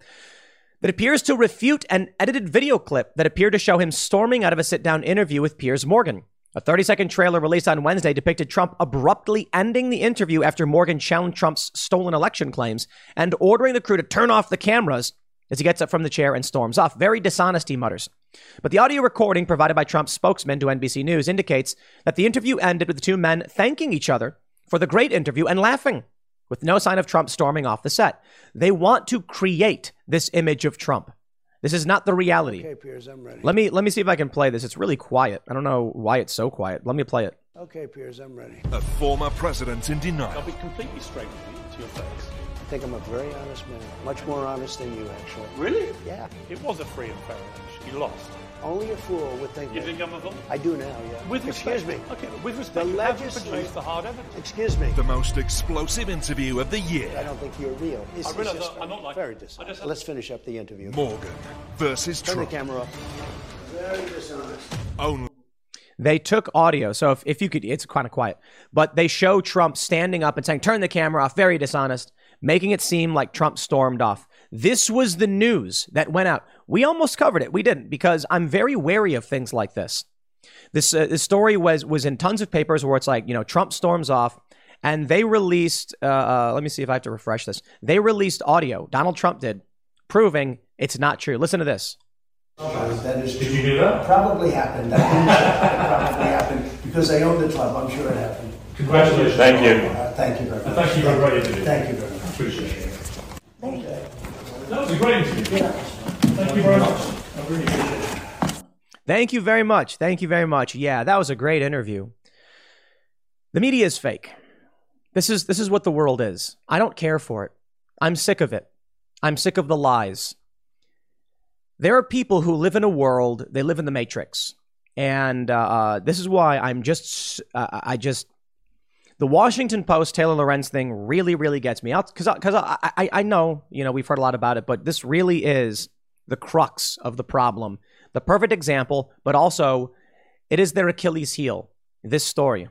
that appears to refute an edited video clip that appeared to show him storming out of a sit down interview with Piers Morgan. A 30 second trailer released on Wednesday depicted Trump abruptly ending the interview after Morgan challenged Trump's stolen election claims and ordering the crew to turn off the cameras as he gets up from the chair and storms off. Very dishonest, he mutters. But the audio recording provided by Trump's spokesman to NBC News indicates that the interview ended with the two men thanking each other for the great interview and laughing with no sign of Trump storming off the set. They want to create this image of Trump. This is not the reality. Okay, Piers, I'm ready. Let me let me see if I can play this. It's really quiet. I don't know why it's so quiet. Let me play it. Okay, Piers, I'm ready. A former president in denial. I'll be completely straight with you to your face. I think I'm a very honest man. Much more honest than you, actually. Really? Yeah. It was a free and fair election. You lost. Only a fool would think You that. think I'm a fool? I do now, yeah. With respect. Excuse me. Okay, with respect, The you haven't produced the hard evidence. Excuse me. The most explosive interview of the year. I don't think you're real. It's, I it's realize just I'm not like- very dishonest. just- Let's finish up the interview. Morgan versus Turn the Trump. camera up. Very dishonest. Only They took audio, so if, if you could, it's kind of quiet, but they show Trump standing up and saying, turn the camera off, very dishonest, making it seem like Trump stormed off. This was the news that went out. We almost covered it. We didn't because I'm very wary of things like this. This, uh, this story was, was in tons of papers where it's like, you know, Trump storms off and they released, uh, uh, let me see if I have to refresh this. They released audio, Donald Trump did, proving it's not true. Listen to this. That is Did you do that? Probably happened. I think it probably happened because I own the club. I'm sure it happened. Congratulations. Thank you. Uh, thank you very much. Thank you for a great interview. Thank you very much. Appreciate it. That was a great interview. Thank you very much. I really appreciate it. Thank you very much. Thank you very much. Yeah, that was a great interview. The media is fake. This is this is what the world is. I don't care for it. I'm sick of it. I'm sick of the lies. There are people who live in a world, they live in the matrix. And uh, uh, this is why I'm just, uh, I just, the Washington Post Taylor Lorenz thing really, really gets me out because because I, I I know you know we've heard a lot about it, but this really is the crux of the problem, the perfect example, but also it is their Achilles heel. This story.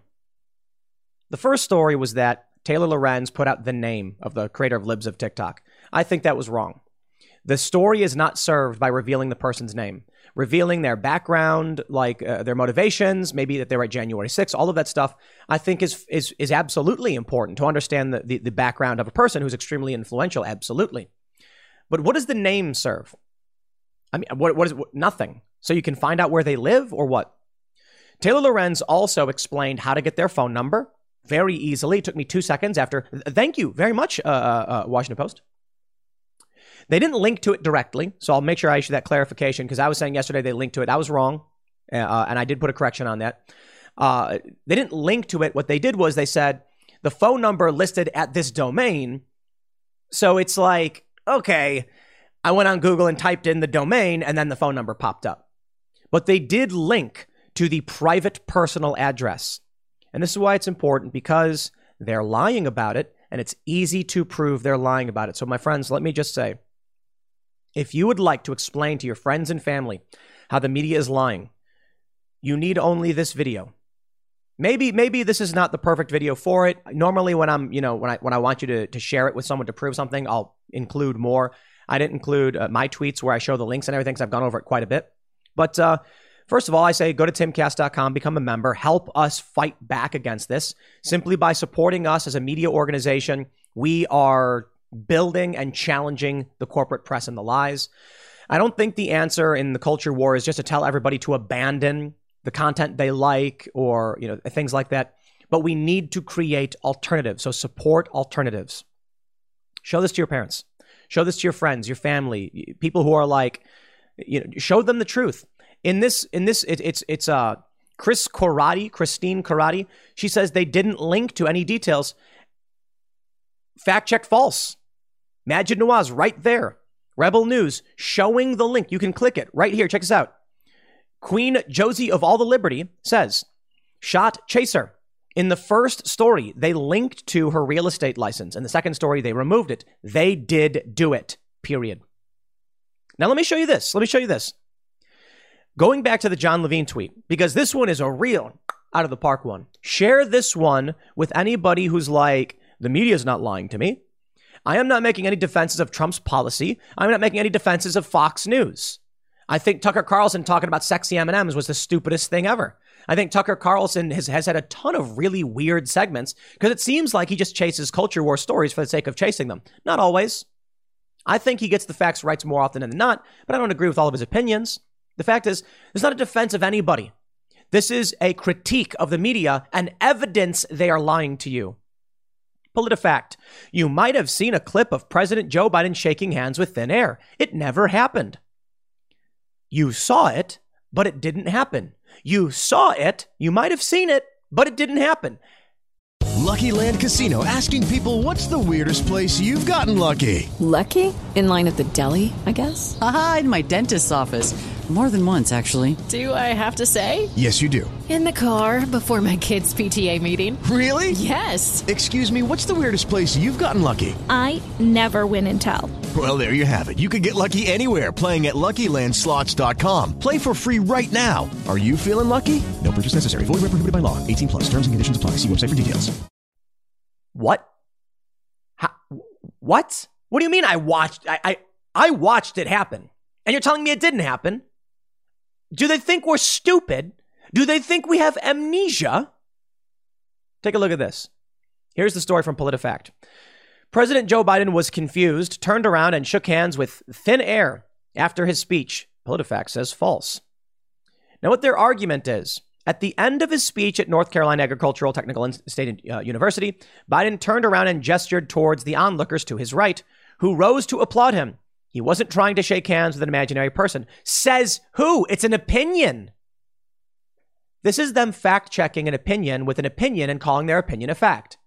The first story was that Taylor Lorenz put out the name of the creator of Libs of TikTok. I think that was wrong. The story is not served by revealing the person's name, revealing their background, like uh, their motivations, maybe that they're at January 6th, all of that stuff. I think is is is absolutely important to understand the, the, the background of a person who's extremely influential. Absolutely, but what does the name serve? I mean, what what is what, nothing? So you can find out where they live or what? Taylor Lorenz also explained how to get their phone number very easily. It took me two seconds after. Thank you very much, uh, uh, Washington Post. They didn't link to it directly, so I'll make sure I issue that clarification because I was saying yesterday they linked to it. I was wrong, uh, and I did put a correction on that. Uh, they didn't link to it. What they did was they said the phone number listed at this domain. So it's like, okay, I went on Google and typed in the domain, and then the phone number popped up. But they did link to the private personal address. And this is why it's important because they're lying about it, and it's easy to prove they're lying about it. So, my friends, let me just say if you would like to explain to your friends and family how the media is lying, you need only this video. Maybe maybe this is not the perfect video for it. Normally when I'm, you know, when I when I want you to to share it with someone to prove something, I'll include more. I didn't include uh, my tweets where I show the links and everything cuz I've gone over it quite a bit. But uh, first of all, I say go to timcast.com, become a member, help us fight back against this simply by supporting us as a media organization. We are building and challenging the corporate press and the lies. I don't think the answer in the culture war is just to tell everybody to abandon the content they like or, you know, things like that. But we need to create alternatives. So support alternatives. Show this to your parents. Show this to your friends, your family, people who are like, you know, show them the truth. In this, in this, it, it's it's uh Chris Corradi, Christine Corradi. She says they didn't link to any details. Fact check false. Maajid Nawaz right there. Rebel News showing the link. You can click it right here. Check this out. Queen Josie of All the Liberty says, shot chaser. In the first story, they linked to her real estate license. In the second story, they removed it. They did do it, period. Now, let me show you this. Let me show you this. Going back to the Jon Levine tweet, because this one is a real out of the park one. Share this one with anybody who's like, the media is not lying to me. I am not making any defenses of Trump's policy. I'm not making any defenses of Fox News. I think Tucker Carlson talking about sexy M&Ms was the stupidest thing ever. I think Tucker Carlson has, has had a ton of really weird segments because it seems like he just chases culture war stories for the sake of chasing them. Not always. I think he gets the facts right more often than not, but I don't agree with all of his opinions. The fact is, it's not a defense of anybody. This is a critique of the media and evidence they are lying to you. PolitiFact. You might have seen a clip of President Joe Biden shaking hands with thin air. It never happened. You saw it, but it didn't happen. You saw it, you might have seen it, but it didn't happen. Lucky Land Casino asking people what's the weirdest place you've gotten lucky? Lucky? In line at the deli, I guess? Aha, in my dentist's office. More than once, actually. Do I have to say? Yes, you do. In the car before my kids' PTA meeting. Really? Yes. Excuse me, what's the weirdest place you've gotten lucky? I never win and tell. Well, there you have it. You can get lucky anywhere playing at LuckyLandSlots.com. Play for free right now. Are you feeling lucky? No purchase necessary. Void where prohibited by law. 18 plus. Terms and conditions apply. See website for details. What? How, what? What do you mean I watched? I, I I watched it happen, and you're telling me it didn't happen? Do they think we're stupid? Do they think we have amnesia? Take a look at this. Here's the story from PolitiFact. President Joe Biden was confused, turned around, and shook hands with thin air after his speech. PolitiFact says false. Now, what their argument is at the end of his speech at North Carolina Agricultural Technical State uh, University, Biden turned around and gestured towards the onlookers to his right, who rose to applaud him. He wasn't trying to shake hands with an imaginary person. Says who? It's an opinion. This is them fact checking an opinion with an opinion and calling their opinion a fact.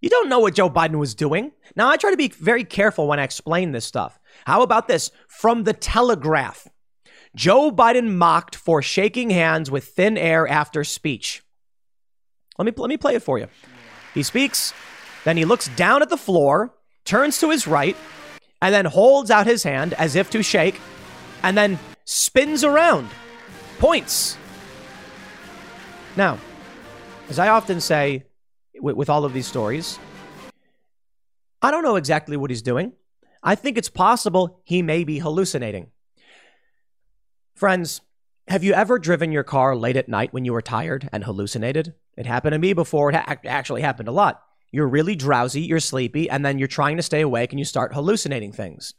You don't know what Joe Biden was doing. Now, I try to be very careful when I explain this stuff. How about this? From the Telegraph Joe Biden mocked for shaking hands with thin air after speech. Let me, let me play it for you. He speaks, then he looks down at the floor, turns to his right, and then holds out his hand as if to shake, and then spins around, points. Now, as I often say with, with all of these stories, I don't know exactly what he's doing. I think it's possible he may be hallucinating. Friends, have you ever driven your car late at night when you were tired and hallucinated? It happened to me before. It ha- actually happened a lot. You're really drowsy, you're sleepy, and then you're trying to stay awake and you start hallucinating things.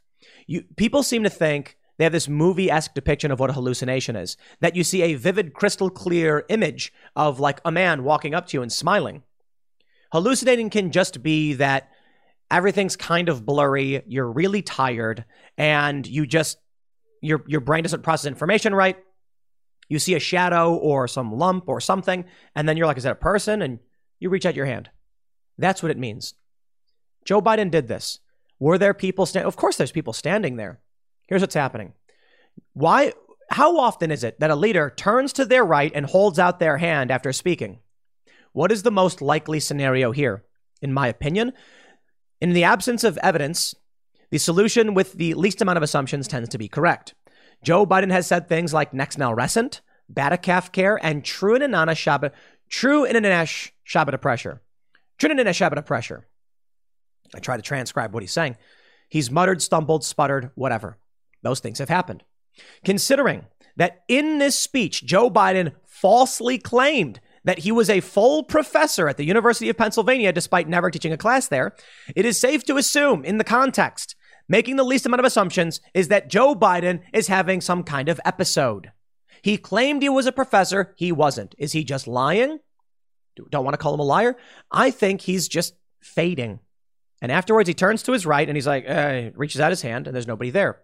You, people seem to think they have this movie esque depiction of what a hallucination is that you see a vivid, crystal clear image of like a man walking up to you and smiling. Hallucinating can just be that everything's kind of blurry, you're really tired, and you just, your, your brain doesn't process information right. You see a shadow or some lump or something, and then you're like, is that a person? And you reach out your hand. That's what it means. Joe Biden did this. Were there people standing? Of course, there's people standing there. Here's what's happening. Why? How often is it that a leader turns to their right and holds out their hand after speaking? What is the most likely scenario here? In my opinion, in the absence of evidence, the solution with the least amount of assumptions tends to be correct. Joe Biden has said things like next nalrescent, Batacaf care, and true inanana shabbat, true inanash shabbat pressure. True inanash shabbat pressure. I try to transcribe what he's saying. He's muttered, stumbled, sputtered, whatever. Those things have happened. Considering that in this speech, Joe Biden falsely claimed that he was a full professor at the University of Pennsylvania despite never teaching a class there, it is safe to assume, in the context, making the least amount of assumptions, is that Joe Biden is having some kind of episode. He claimed he was a professor. He wasn't. Is he just lying? Don't want to call him a liar. I think he's just fading. And afterwards, he turns to his right and he's like, uh, reaches out his hand, and there's nobody there.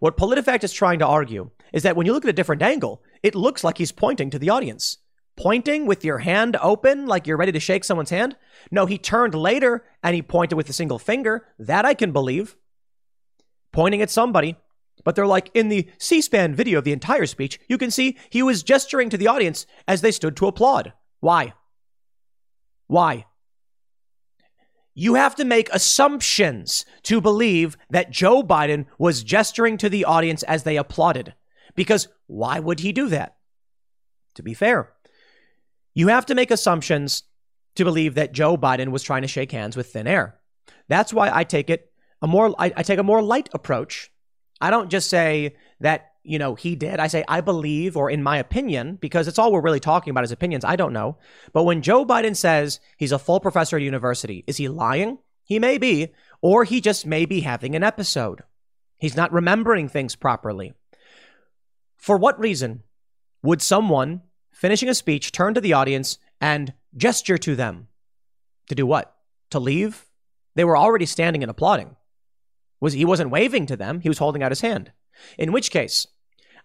What PolitiFact is trying to argue is that when you look at a different angle, it looks like he's pointing to the audience. Pointing with your hand open, like you're ready to shake someone's hand? No, he turned later and he pointed with a single finger. That I can believe. Pointing at somebody. But they're like, in the C SPAN video of the entire speech, you can see he was gesturing to the audience as they stood to applaud. Why? Why? You have to make assumptions to believe that Joe Biden was gesturing to the audience as they applauded. Because why would he do that? To be fair, you have to make assumptions to believe that Joe Biden was trying to shake hands with thin air. That's why I take it a more I, I take a more light approach. I don't just say that you know, he did. I say, I believe, or in my opinion, because it's all we're really talking about is opinions. I don't know. But when Joe Biden says he's a full professor at university, is he lying? He may be, or he just may be having an episode. He's not remembering things properly. For what reason would someone finishing a speech turn to the audience and gesture to them? To do what? To leave? They were already standing and applauding. Was he wasn't waving to them, he was holding out his hand. In which case,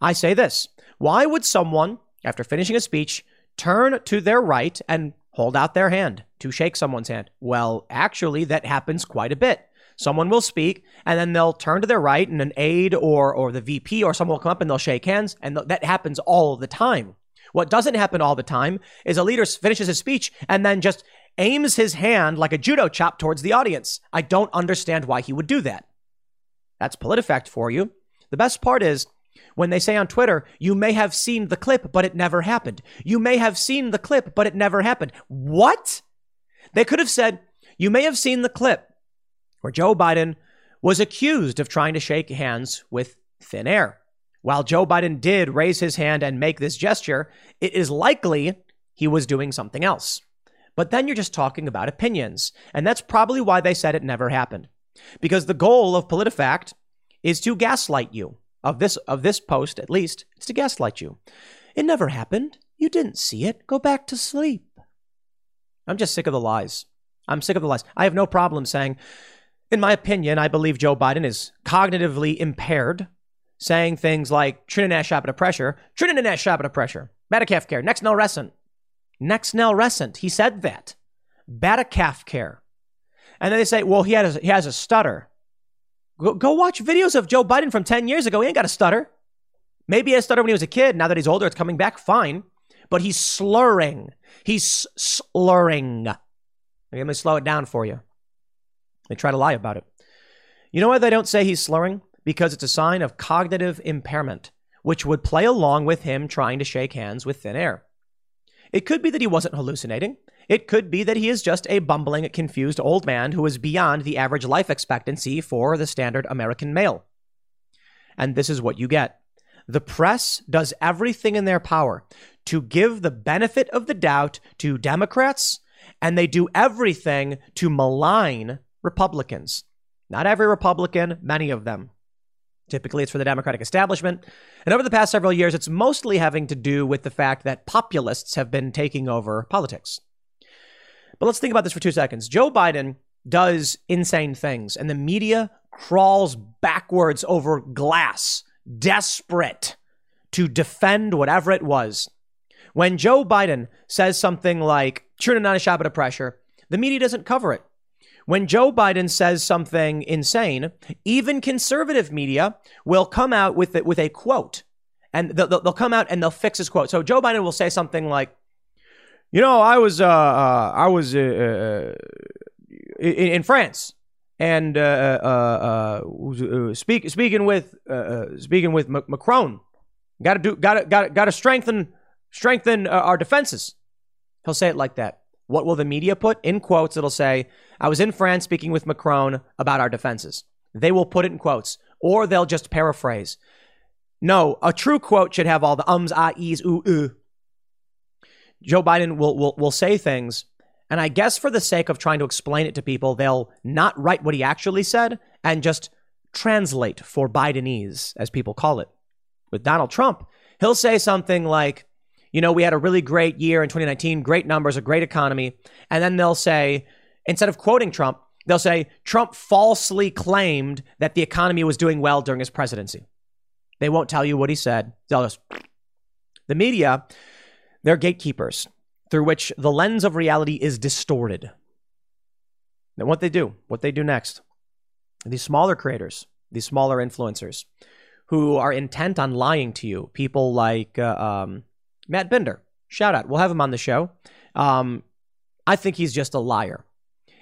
I say this why would someone, after finishing a speech, turn to their right and hold out their hand to shake someone's hand? Well, actually, that happens quite a bit. Someone will speak and then they'll turn to their right and an aide or, or the VP or someone will come up and they'll shake hands. And th- that happens all the time. What doesn't happen all the time is a leader finishes his speech and then just aims his hand like a judo chop towards the audience. I don't understand why he would do that. That's PolitiFact for you. The best part is when they say on Twitter, you may have seen the clip, but it never happened. You may have seen the clip, but it never happened. What? They could have said, you may have seen the clip where Joe Biden was accused of trying to shake hands with thin air. While Joe Biden did raise his hand and make this gesture, it is likely he was doing something else. But then you're just talking about opinions. And that's probably why they said it never happened. Because the goal of PolitiFact is to gaslight you. Of this of this post, at least, it's to gaslight you. It never happened. You didn't see it. Go back to sleep. I'm just sick of the lies. I'm sick of the lies. I have no problem saying, in my opinion, I believe Joe Biden is cognitively impaired, saying things like Trinidad Shabbat pressure, Trinidad Shabbat pressure, Batacaf care, next nalrescent. Next nalrescent. He said that. Batacaf care. And then they say, well, he, had a, he has a stutter. Go, go watch videos of Joe Biden from 10 years ago. He ain't got a stutter. Maybe he had a stutter when he was a kid. Now that he's older, it's coming back fine. But he's slurring. He's slurring. Let me slow it down for you. They try to lie about it. You know why they don't say he's slurring? Because it's a sign of cognitive impairment, which would play along with him trying to shake hands with thin air. It could be that he wasn't hallucinating. It could be that he is just a bumbling, confused old man who is beyond the average life expectancy for the standard American male. And this is what you get. The press does everything in their power to give the benefit of the doubt to Democrats, and they do everything to malign Republicans. Not every Republican, many of them. Typically, it's for the Democratic establishment. And over the past several years, it's mostly having to do with the fact that populists have been taking over politics. But let's think about this for two seconds. Joe Biden does insane things, and the media crawls backwards over glass, desperate to defend whatever it was. When Joe Biden says something like, turning on a shot of pressure, the media doesn't cover it. When Joe Biden says something insane, even conservative media will come out with it with a quote, and they'll, they'll come out and they'll fix his quote. So Joe Biden will say something like, "You know, I was uh, uh I was uh, uh, in, in, France." And uh, uh, speak, speaking with speaking with Macron, got to do got to got got to strengthen strengthen our defenses. He'll say it like that. What will the media put? In quotes, it'll say, I was in France speaking with Macron about our defenses. They will put it in quotes, or they'll just paraphrase. No, a true quote should have all the ums, ah, e's, ooh, ooh. Joe Biden will, will, will say things, and I guess for the sake of trying to explain it to people, they'll not write what he actually said and just translate for Bidenese, as people call it. With Donald Trump, he'll say something like, you know, we had a really great year in 2019, great numbers, a great economy. And then they'll say, instead of quoting Trump, they'll say, Trump falsely claimed that the economy was doing well during his presidency. They won't tell you what he said. They'll just, the media, they're gatekeepers through which the lens of reality is distorted. And what they do, what they do next, these smaller creators, these smaller influencers who are intent on lying to you, people like uh, um, Matt Binder, shout out. We'll have him on the show. Um, I think he's just a liar.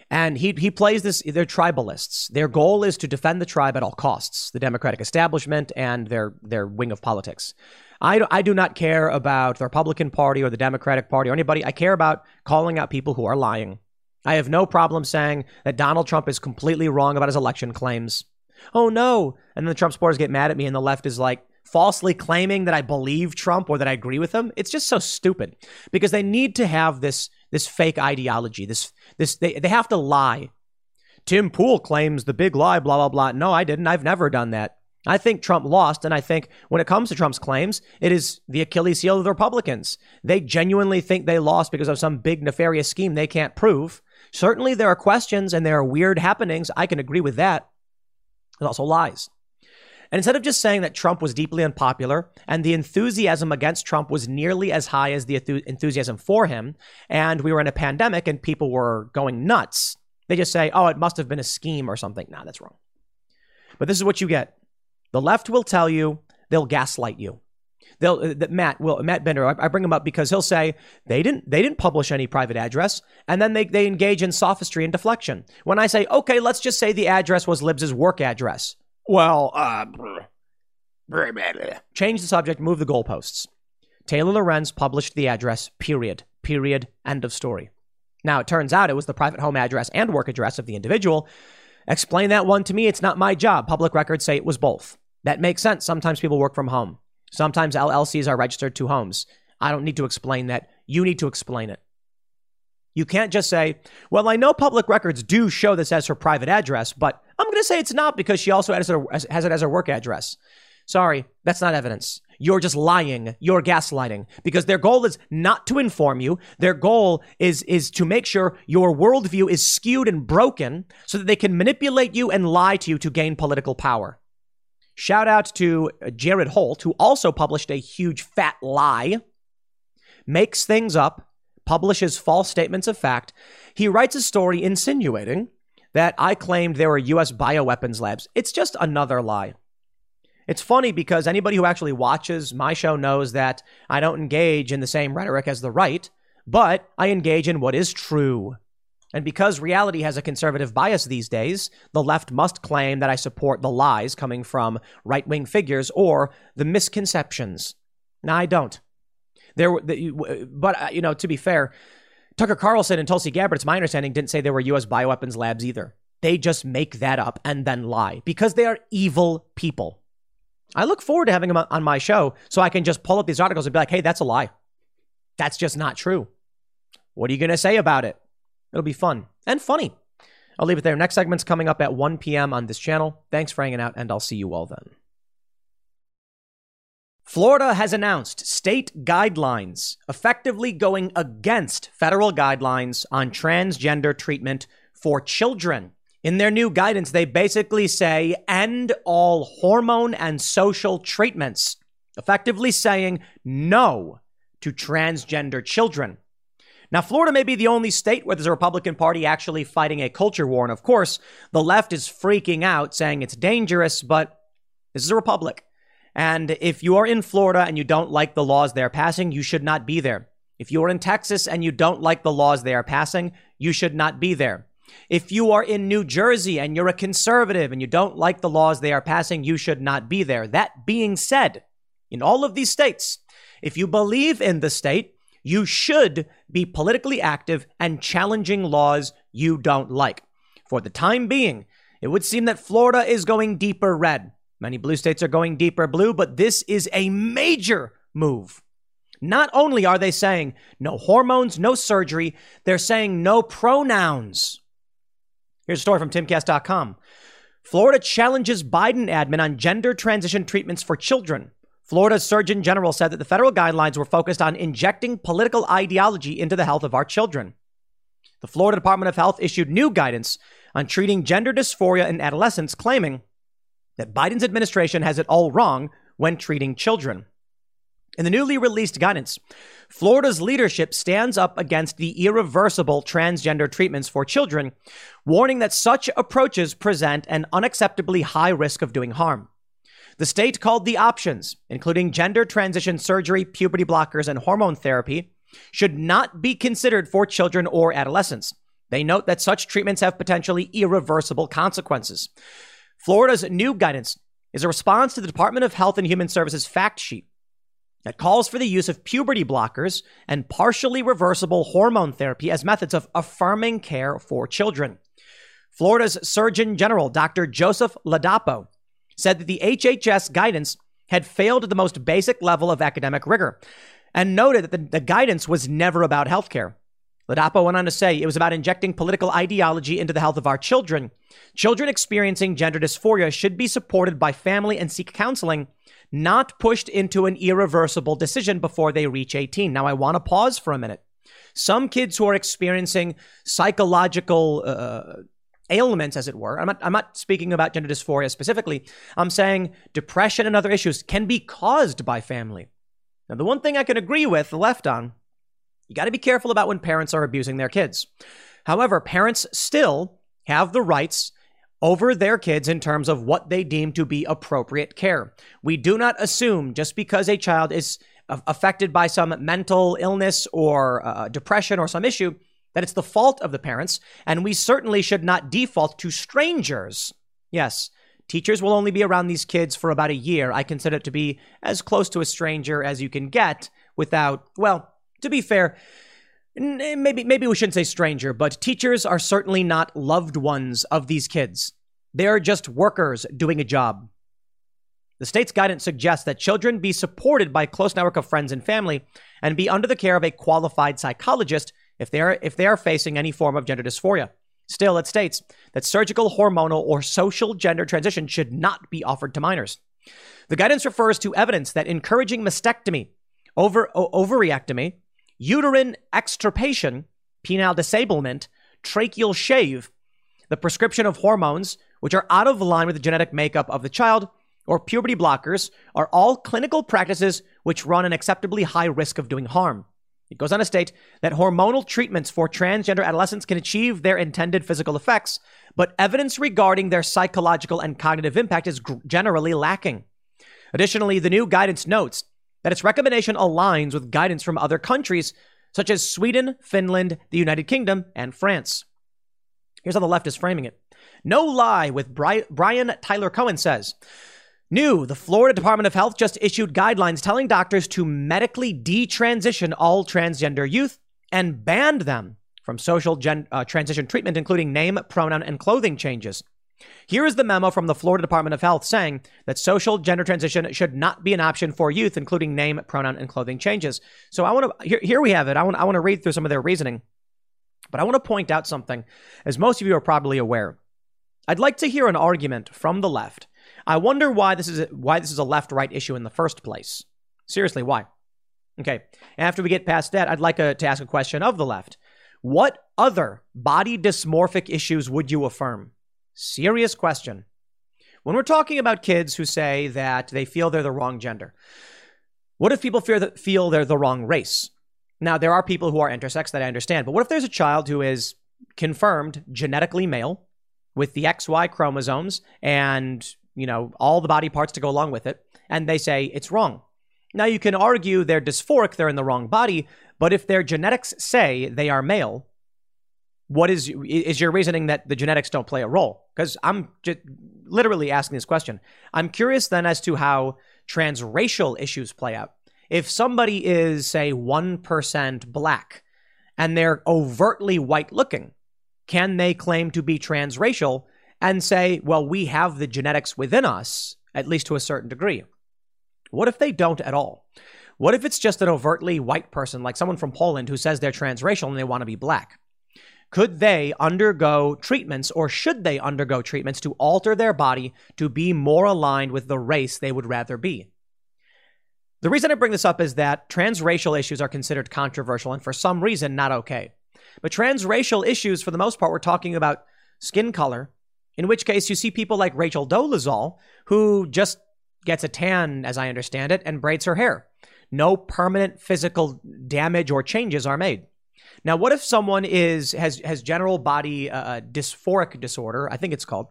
And he, he plays this, they're tribalists. Their goal is to defend the tribe at all costs, the Democratic establishment and their, their wing of politics. I, I do not care about the Republican Party or the Democratic Party or anybody. I care about calling out people who are lying. I have no problem saying that Donald Trump is completely wrong about his election claims. Oh no. And then the Trump supporters get mad at me, and the left is like, falsely claiming that I believe Trump or that I agree with him. It's just so stupid because they need to have this this fake ideology. This this they, they have to lie. Tim Pool claims the big lie, blah blah blah. No, I didn't. I've never done that. I think Trump lost, and I think when it comes to Trump's claims, it is the Achilles heel of the Republicans. They genuinely think they lost because of some big nefarious scheme they can't prove. Certainly, there are questions and there are weird happenings. I can agree with that. There's also lies. And instead of just saying that Trump was deeply unpopular and the enthusiasm against Trump was nearly as high as the enthusiasm for him, and we were in a pandemic and people were going nuts, they just say, oh, it must have been a scheme or something. Nah, that's wrong. But this is what you get. The left will tell you, they'll gaslight you. They'll uh, Matt will Matt Binder. I, I, bring him up because he'll say they didn't they didn't publish any private address, and then they they engage in sophistry and deflection. When I say okay, let's just say the address was Libs's work address. Well, uh, change the subject, move the goalposts. Taylor Lorenz published the address, period. Period. End of story. Now, it turns out it was the private home address and work address of the individual. Explain that one to me. It's not my job. Public records say it was both. That makes sense. Sometimes people work from home. Sometimes LLCs are registered to homes. I don't need to explain that. You need to explain it. You can't just say, well, I know public records do show this as her private address, but I'm going to say it's not because she also has it, as her work address. Sorry, that's not evidence. You're just lying. You're gaslighting because their goal is not to inform you. Their goal is, is to make sure your worldview is skewed and broken so that they can manipulate you and lie to you to gain political power. Shout out to uh, Jared Holt, who also published a huge fat lie, makes things up, publishes false statements of fact. He writes a story insinuating that I claimed there were U.S. bioweapons labs. It's just another lie. It's funny because anybody who actually watches my show knows that I don't engage in the same rhetoric as the right, but I engage in what is true. And because reality has a conservative bias these days, the left must claim that I support the lies coming from right wing figures or the misconceptions. Now, I don't. There, but uh, you know, to be fair, Tucker Carlson and Tulsi Gabbard, it's my understanding, didn't say there were U.S. bioweapons labs either. They just make that up and then lie because they are evil people. I look forward to having him on my show so I can just pull up these articles and be like, hey, that's a lie. That's just not true. What are you going to say about it? It'll be fun and funny. I'll leave it there. Next segment's coming up at 1 p.m. on this channel. Thanks for hanging out, and I'll see you all then. Florida has announced state guidelines effectively going against federal guidelines on transgender treatment for children. In their new guidance, they basically say end all hormone and social treatments, effectively saying no to transgender children. Now, Florida may be the only state where there's a Republican Party actually fighting a culture war. And of course, the left is freaking out, saying it's dangerous, but this is a republic. And if you are in Florida and you don't like the laws they are passing, you should not be there. If you are in Texas and you don't like the laws they are passing, you should not be there. If you are in New Jersey and you're a conservative and you don't like the laws they are passing, you should not be there. That being said, in all of these states, if you believe in the state, you should be politically active and challenging laws you don't like. For the time being, it would seem that Florida is going deeper red. Many blue states are going deeper blue, but this is a major move. Not only are they saying no hormones, no surgery, they're saying no pronouns. Here's a story from timcast.com. Florida challenges Biden admin on gender transition treatments for children. Florida's Surgeon General said that the federal guidelines were focused on injecting political ideology into the health of our children. The Florida Department of Health issued new guidance on treating gender dysphoria in adolescents, claiming that Biden's administration has it all wrong when treating children. In the newly released guidance, Florida's leadership stands up against the irreversible transgender treatments for children, warning that such approaches present an unacceptably high risk of doing harm. The state called the options, including gender transition surgery, puberty blockers, and hormone therapy, should not be considered for children or adolescents. They note that such treatments have potentially irreversible consequences. Florida's new guidance is a response to the Department of Health and Human Services fact sheet that calls for the use of puberty blockers and partially reversible hormone therapy as methods of affirming care for children. Florida's Surgeon General, Dr. Joseph Ladapo, said that the HHS guidance had failed at the most basic level of academic rigor and noted that the, the guidance was never about healthcare. Ladapo went on to say it was about injecting political ideology into the health of our children. Children experiencing gender dysphoria should be supported by family and seek counseling, not pushed into an irreversible decision before they reach 18. Now, I want to pause for a minute. Some kids who are experiencing psychological uh, ailments, as it were, I'm not, I'm not speaking about gender dysphoria specifically. I'm saying depression and other issues can be caused by family. Now, the one thing I can agree with the left on you got to be careful about when parents are abusing their kids. However, parents still have the rights over their kids in terms of what they deem to be appropriate care. We do not assume just because a child is affected by some mental illness or uh, depression or some issue that it's the fault of the parents, and we certainly should not default to strangers. Yes, teachers will only be around these kids for about a year. I consider it to be as close to a stranger as you can get without, well, to be fair, Eh, maybe maybe we shouldn't say stranger, but teachers are certainly not loved ones of these kids. They are just workers doing a job. The state's guidance suggests that children be supported by a close network of friends and family and be under the care of a qualified psychologist if they are if they are facing any form of gender dysphoria. Still, it states that surgical, hormonal, or social gender transition should not be offered to minors. The guidance refers to evidence that encouraging mastectomy, over, o- ovariectomy, uterine extirpation, penile disablement, tracheal shave, the prescription of hormones, which are out of line with the genetic makeup of the child, or puberty blockers, are all clinical practices which run an acceptably high risk of doing harm. It goes on to state that hormonal treatments for transgender adolescents can achieve their intended physical effects, but evidence regarding their psychological and cognitive impact is generally lacking. Additionally, the new guidance notes that its recommendation aligns with guidance from other countries such as Sweden, Finland, the United Kingdom, and France. Here's how the left is framing it. No lie with Brian Tyler Cohen says New, the Florida Department of Health just issued guidelines telling doctors to medically detransition all transgender youth and banned them from social gen- uh, transition treatment, including name, pronoun, and clothing changes. Here is the memo from the Florida Department of Health saying that social gender transition should not be an option for youth, including name, pronoun, and clothing changes. So I want to here, here we have it. I want I want to read through some of their reasoning, but I want to point out something. As most of you are probably aware, I'd like to hear an argument from the left. I wonder why this is a, why this is a left-right issue in the first place. Seriously, why? Okay. After we get past that, I'd like a, to ask a question of the left. What other body dysmorphic issues would you affirm? Serious question. When we're talking about kids who say that they feel they're the wrong gender, what if people feel, that, feel they're the wrong race? Now, there are people who are intersex that I understand, but what if there's a child who is confirmed genetically male with the XY chromosomes and, you know, all the body parts to go along with it, and they say it's wrong? Now, you can argue they're dysphoric, they're in the wrong body, but if their genetics say they are male, what is is your reasoning that the genetics don't play a role? Because I'm just literally asking this question. I'm curious then as to how transracial issues play out. If somebody is, say, 1% black and they're overtly white looking, can they claim to be transracial and say, well, we have the genetics within us, at least to a certain degree? What if they don't at all? What if it's just an overtly white person, like someone from Poland who says they're transracial and they want to be black? Could they undergo treatments or should they undergo treatments to alter their body to be more aligned with the race they would rather be? The reason I bring this up is that transracial issues are considered controversial and for some reason not okay. But transracial issues, for the most part, we're talking about skin color, in which case you see people like Rachel Dolezal, who just gets a tan, as I understand it, and braids her hair. No permanent physical damage or changes are made. Now, what if someone is has has general body uh, uh, dysphoric disorder? I think it's called,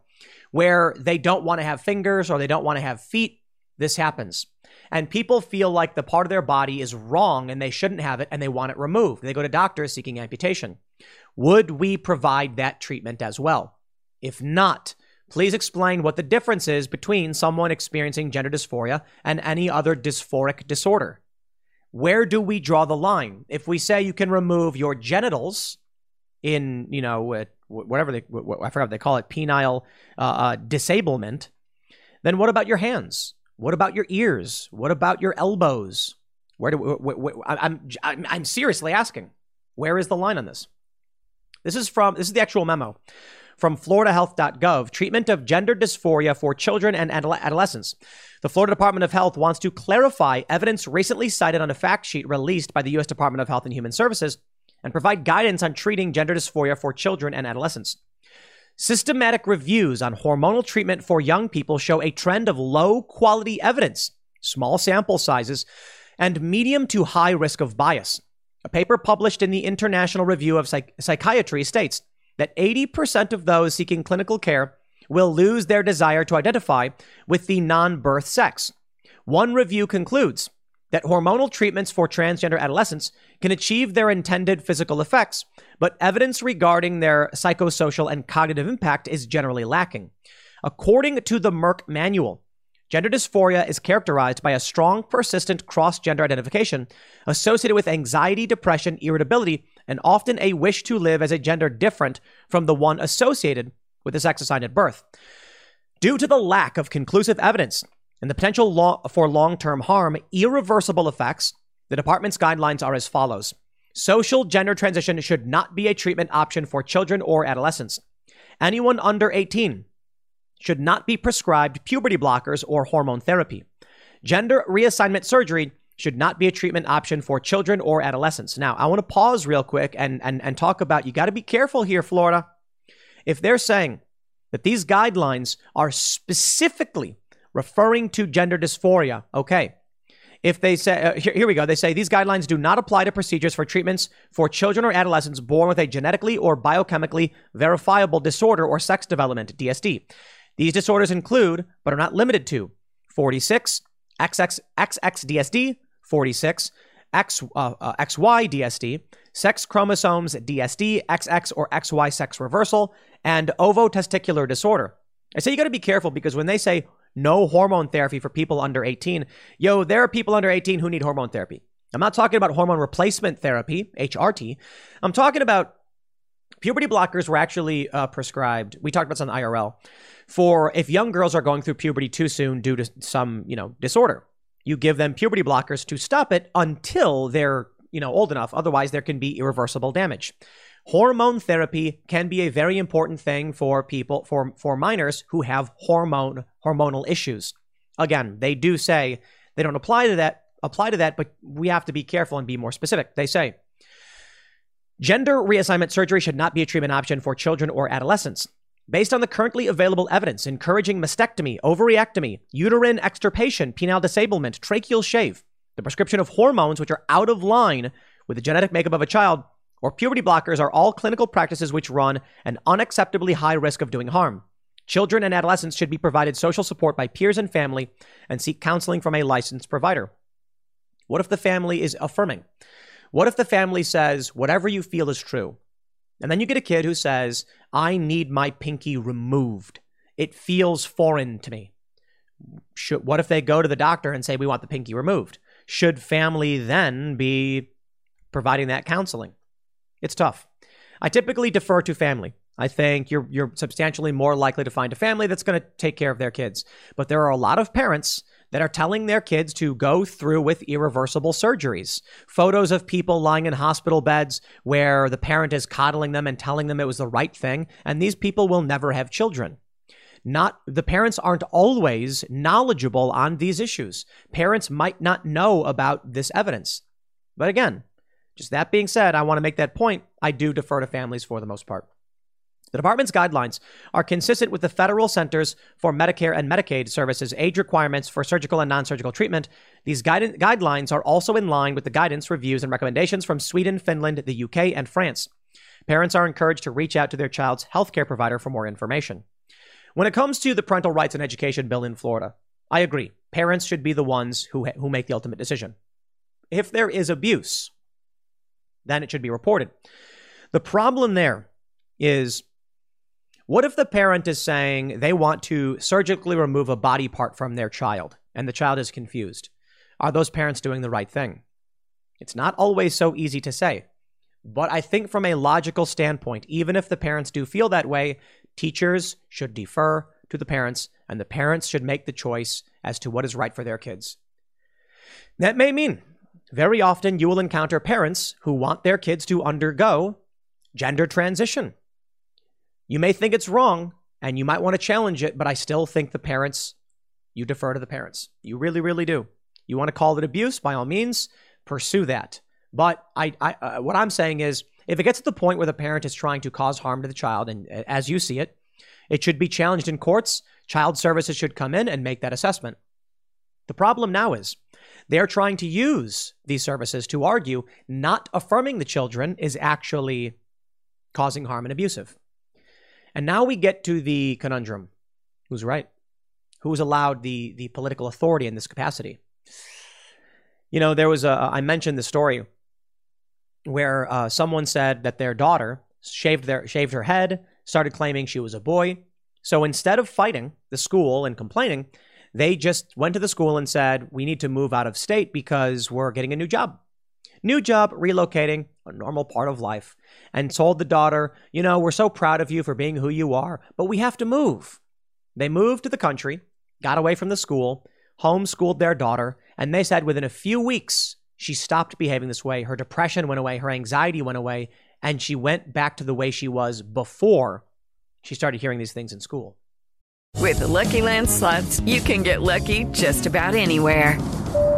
where they don't want to have fingers or they don't want to have feet. This happens, and people feel like the part of their body is wrong and they shouldn't have it, and they want it removed. They go to doctors seeking amputation. Would we provide that treatment as well? If not, please explain what the difference is between someone experiencing gender dysphoria and any other dysphoric disorder. Where do we draw the line? If we say you can remove your genitals in, you know, whatever they, I forgot they call it, penile uh, uh, disablement, then what about your hands? What about your ears? What about your elbows? Where do wh- wh- I'm, I'm I'm seriously asking, where is the line on this? This is from this is the actual memo from floridahealth.gov, treatment of gender dysphoria for children and adolescents. The Florida Department of Health wants to clarify evidence recently cited on a fact sheet released by the U.S. Department of Health and Human Services and provide guidance on treating gender dysphoria for children and adolescents. Systematic reviews on hormonal treatment for young people show a trend of low quality evidence, small sample sizes, and medium to high risk of bias. A paper published in the International Review of Psych- Psychiatry states that 80% of those seeking clinical care will lose their desire to identify with the non birth sex. One review concludes that hormonal treatments for transgender adolescents can achieve their intended physical effects, but evidence regarding their psychosocial and cognitive impact is generally lacking. According to the Merck Manual, gender dysphoria is characterized by a strong, persistent cross gender identification associated with anxiety, depression, irritability, and often a wish to live as a gender different from the one associated with the sex assigned at birth. Due to the lack of conclusive evidence and the potential for long term harm, irreversible effects, the department's guidelines are as follows Social gender transition should not be a treatment option for children or adolescents. Anyone under 18 should not be prescribed puberty blockers or hormone therapy. Gender reassignment surgery should not be a treatment option for children or adolescents. Now, I want to pause real quick and, and, and talk about you got to be careful here, Florida. If they're saying that these guidelines are specifically referring to gender dysphoria, okay. If they say, uh, here, here we go, they say these guidelines do not apply to procedures for treatments for children or adolescents born with a genetically or biochemically verifiable disorder or sex development, DSD. These disorders include, but are not limited to, 46, XX, XXDSD, 46, X, uh, uh, XY DSD, sex chromosomes DSD, XX or XY sex reversal, and ovotesticular disorder. I say you got to be careful because when they say no hormone therapy for people under 18. Yo, there are people under 18 who need hormone therapy. I'm not talking about hormone replacement therapy, HRT. I'm talking about puberty blockers were actually uh, prescribed. We talked about this on IRL for if young girls are going through puberty too soon due to some, you know, disorder. You give them puberty blockers to stop it until they're, you know, old enough. Otherwise, there can be irreversible damage. Hormone therapy can be a very important thing for people for for minors who have hormone hormonal issues. Again, they do say they don't apply to that apply to that, but we have to be careful and be more specific. They say gender reassignment surgery should not be a treatment option for children or adolescents. Based on the currently available evidence encouraging mastectomy, ovariectomy, uterine extirpation, penile disablement, tracheal shave, the prescription of hormones which are out of line with the genetic makeup of a child, or puberty blockers are all clinical practices which run an unacceptably high risk of doing harm. Children and adolescents should be provided social support by peers and family and seek counseling from a licensed provider. What if the family is affirming? What if the family says, whatever you feel is true? And then you get a kid who says, I need my pinky removed. It feels foreign to me. Should, what if they go to the doctor and say, we want the pinky removed? Should family then be providing that counseling? It's tough. I typically defer to family. I think you're you're substantially more likely to find a family that's going to take care of their kids. But there are a lot of parents that are telling their kids to go through with irreversible surgeries. Photos of people lying in hospital beds where the parent is coddling them and telling them it was the right thing, and these people will never have children. Not the parents aren't always knowledgeable on these issues. Parents might not know about this evidence. But again, just that being said, I want to make that point. I do defer to families for the most part. The department's guidelines are consistent with the Federal Centers for Medicare and Medicaid Services age requirements for surgical and non surgical treatment. These guide- guidelines are also in line with the guidance, reviews, and recommendations from Sweden, Finland, the UK, and France. Parents are encouraged to reach out to their child's healthcare provider for more information. When it comes to the parental rights and education bill in Florida, I agree. Parents should be the ones who, who make the ultimate decision. If there is abuse, then it should be reported. The problem there is what if the parent is saying they want to surgically remove a body part from their child and the child is confused? Are those parents doing the right thing? It's not always so easy to say. But I think from a logical standpoint, even if the parents do feel that way, teachers should defer to the parents and the parents should make the choice as to what is right for their kids. That may mean very often you will encounter parents who want their kids to undergo gender transition. You may think it's wrong and you might want to challenge it, but I still think the parents, you defer to the parents. You really, really do. You want to call it abuse, by all means, pursue that. But I, I uh, what I'm saying is, if it gets to the point where the parent is trying to cause harm to the child, and uh, as you see it, it should be challenged in courts. Child services should come in and make that assessment. The problem now is they're trying to use these services to argue not affirming the children is actually causing harm and abusive. And now we get to the conundrum who's right? Who's allowed the, the political authority in this capacity? You know, there was a, I mentioned the story where uh, someone said that their daughter shaved their shaved her head, started claiming she was a boy. So instead of fighting the school and complaining, they just went to the school and said, We need to move out of state because we're getting a new job. New job, relocating, a normal part of life, and told the daughter, You know, we're so proud of you for being who you are, but we have to move. They moved to the country, got away from the school, homeschooled their daughter, and they said within a few weeks, she stopped behaving this way. Her depression went away, her anxiety went away, and she went back to the way she was before she started hearing these things in school. With the Lucky Land slots, you can get lucky just about anywhere.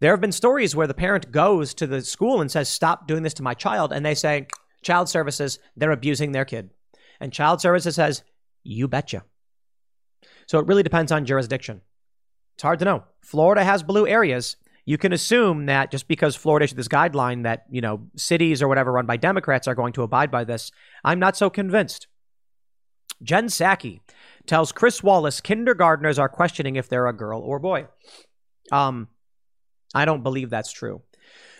there have been stories where the parent goes to the school and says, Stop doing this to my child. And they say, Child services, they're abusing their kid. And child services says, You betcha. So it really depends on jurisdiction. It's hard to know. Florida has blue areas. You can assume that just because Florida issued this guideline that, you know, cities or whatever run by Democrats are going to abide by this. I'm not so convinced. Jen Psaki tells Chris Wallace kindergartners are questioning if they're a girl or boy. Um, I don't believe that's true.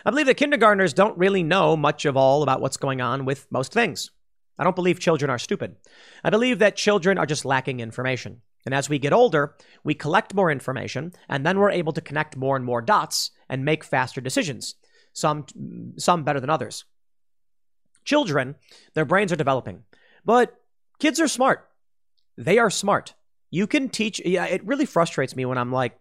I believe that kindergartners don't really know much of all about what's going on with most things. I don't believe children are stupid. I believe that children are just lacking information. And as we get older, we collect more information, and then we're able to connect more and more dots and make faster decisions, some, some better than others. Children, their brains are developing, but kids are smart. They are smart. You can teach, yeah, it really frustrates me when I'm like,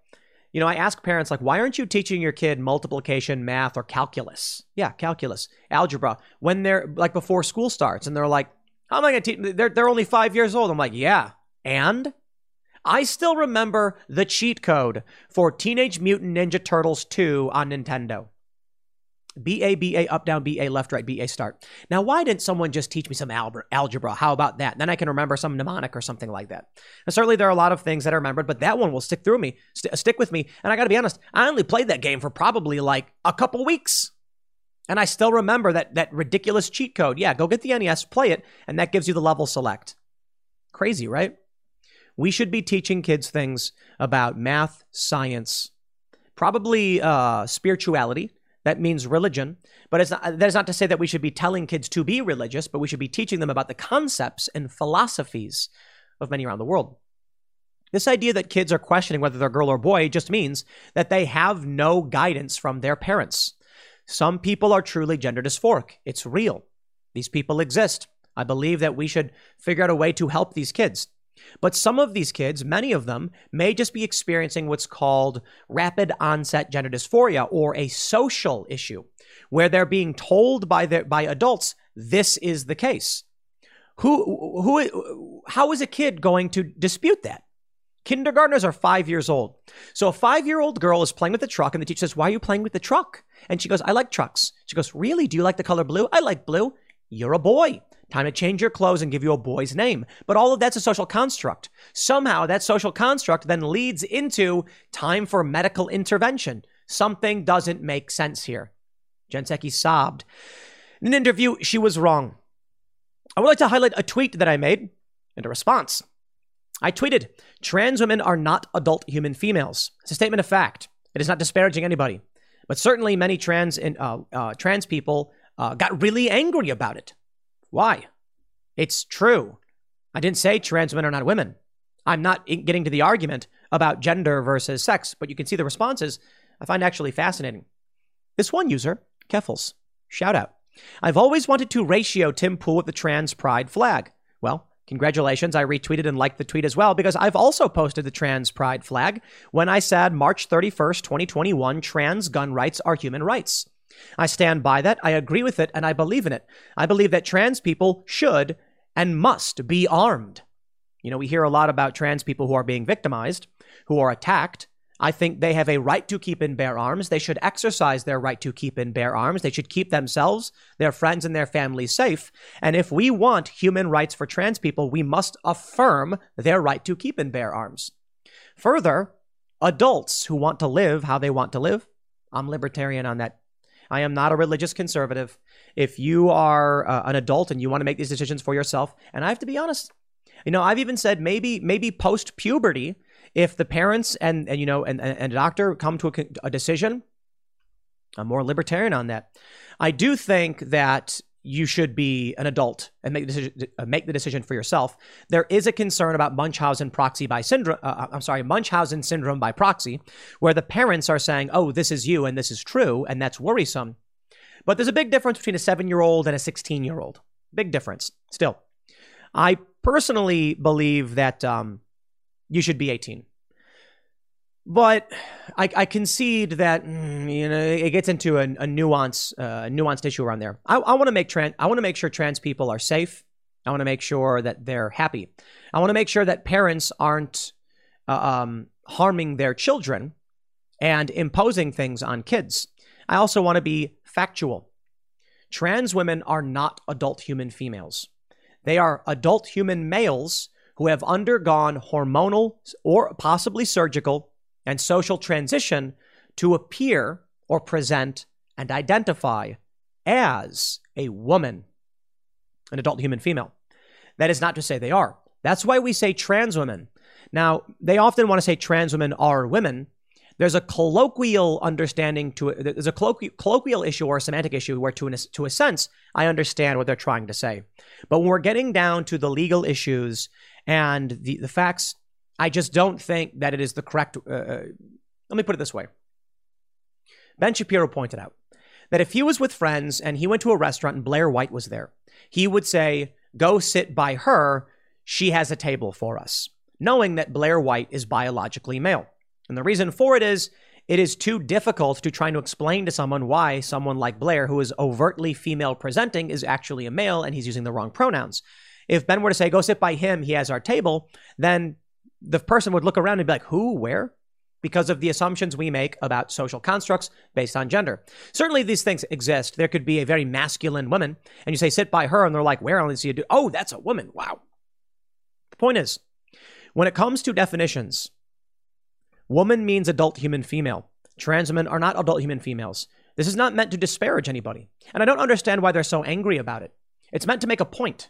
you know, I ask parents, like, why aren't you teaching your kid multiplication, math, or calculus? Yeah, calculus, algebra, when they're like before school starts. And they're like, how am I going to teach? They're, they're only five years old. I'm like, yeah. And I still remember the cheat code for Teenage Mutant Ninja Turtles 2 on Nintendo. B A B A up down B A left right B A start. Now, why didn't someone just teach me some algebra? How about that? Then I can remember some mnemonic or something like that. And certainly there are a lot of things that I remembered, but that one will stick through me, st- stick with me. And I got to be honest, I only played that game for probably like a couple weeks. And I still remember that that ridiculous cheat code. Yeah, go get the NES, play it, and that gives you the level select. Crazy, right? We should be teaching kids things about math, science, probably uh, spirituality that means religion. But it's not, that is not to say that we should be telling kids to be religious, but we should be teaching them about the concepts and philosophies of many around the world. This idea that kids are questioning whether they're girl or boy just means that they have no guidance from their parents. Some people are truly gender dysphoric. It's real. These people exist. I believe that we should figure out a way to help these kids. But some of these kids, many of them, may just be experiencing what's called rapid onset gender dysphoria or a social issue, where they're being told by their, by adults this is the case. Who, who, how is a kid going to dispute that? Kindergartners are five years old. So a five year old girl is playing with the truck, and the teacher says, Why are you playing with the truck? And she goes, I like trucks. She goes, Really? Do you like the color blue? I like blue. You're a boy. Time to change your clothes and give you a boy's name. But all of that's a social construct. Somehow that social construct then leads into time for medical intervention. Something doesn't make sense here. Jen Psaki sobbed. In an interview, she was wrong. I would like to highlight a tweet that I made and a response. I tweeted, trans women are not adult human females. It's a statement of fact. It is not disparaging anybody. But certainly many trans, uh, uh, trans people uh, got really angry about it. Why? It's true. I didn't say trans women are not women. I'm not getting to the argument about gender versus sex, but you can see the responses I find actually fascinating. This one user, Keffals, shout out. I've always wanted to ratio Tim Pool with the trans pride flag. Well, congratulations. I retweeted and liked the tweet as well because I've also posted the trans pride flag when I said March 31st, 2021, trans gun rights are human rights. I stand by that. I agree with it and I believe in it. I believe that trans people should and must be armed. You know, we hear a lot about trans people who are being victimized, who are attacked. I think they have a right to keep and bear arms. They should exercise their right to keep and bear arms. They should keep themselves, their friends, and their families safe. And if we want human rights for trans people, we must affirm their right to keep and bear arms. Further, adults who want to live how they want to live, I'm libertarian on that I am not a religious conservative. If you are uh, an adult and you want to make these decisions for yourself, and I have to be honest, you know, I've even said maybe maybe post puberty, if the parents and and you know and, and a doctor come to a, a decision, I'm more libertarian on that. I do think that you should be an adult and make the decision, uh, make the decision for yourself. There is a concern about Munchausen proxy by syndrome. Uh, uh, I'm sorry, Munchausen syndrome by proxy, where the parents are saying, "Oh, this is you and this is true," and that's worrisome. But there's a big difference between a seven-year-old and a 16-year-old. Big difference. Still, I personally believe that um, you should be 18. But I, I concede that mm, you know it gets into a, a nuance, uh, nuanced issue around there. I, I want to make trans, I want to make sure trans people are safe. I want to make sure that they're happy. I want to make sure that parents aren't uh, um, harming their children and imposing things on kids. I also want to be factual. Trans women are not adult human females. They are adult human males who have undergone hormonal or possibly surgical and social transition to appear or present and identify as a woman, an adult human female. That is not to say they are. That's why we say trans women. Now, they often want to say trans women are women. There's a colloquial understanding to it. There's a colloquial, issue or a semantic issue where, to, an, to a sense, I understand what they're trying to say. But when we're getting down to the legal issues and the, the facts, I just don't think that it is the correct. Uh, uh let me put it this way Ben Shapiro pointed out that if he was with friends and he went to a restaurant and Blair White was there, he would say, Go sit by her. She has a table for us, knowing that Blair White is biologically male. And the reason for it is it is too difficult to try to explain to someone why someone like Blair, who is overtly female presenting, is actually a male and he's using the wrong pronouns. If Ben were to say, go sit by him, he has our table, then the person would look around and be like, who, where? Because of the assumptions we make about social constructs based on gender. Certainly, these things exist. There could be a very masculine woman, and you say, sit by her, and they're like, where? I only see a dude. Oh, that's a woman. Wow. The point is, when it comes to definitions, woman means adult human female. Trans women are not adult human females. This is not meant to disparage anybody. And I don't understand why they're so angry about it. It's meant to make a point.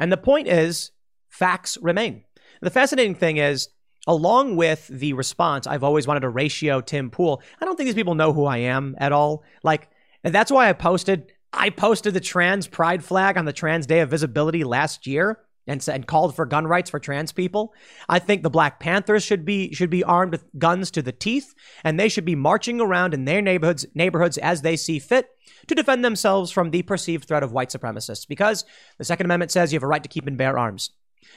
And the point is, facts remain. The fascinating thing is, along with the response, I've always wanted to ratio Tim Pool. I don't think these people know who I am at all. Like, that's why I posted. I posted the trans pride flag on the Trans Day of Visibility last year and, and called for gun rights for trans people. I think the Black Panthers should be should be armed with guns to the teeth, and they should be marching around in their neighborhoods neighborhoods as they see fit to defend themselves from the perceived threat of white supremacists. Because the Second Amendment says you have a right to keep and bear arms.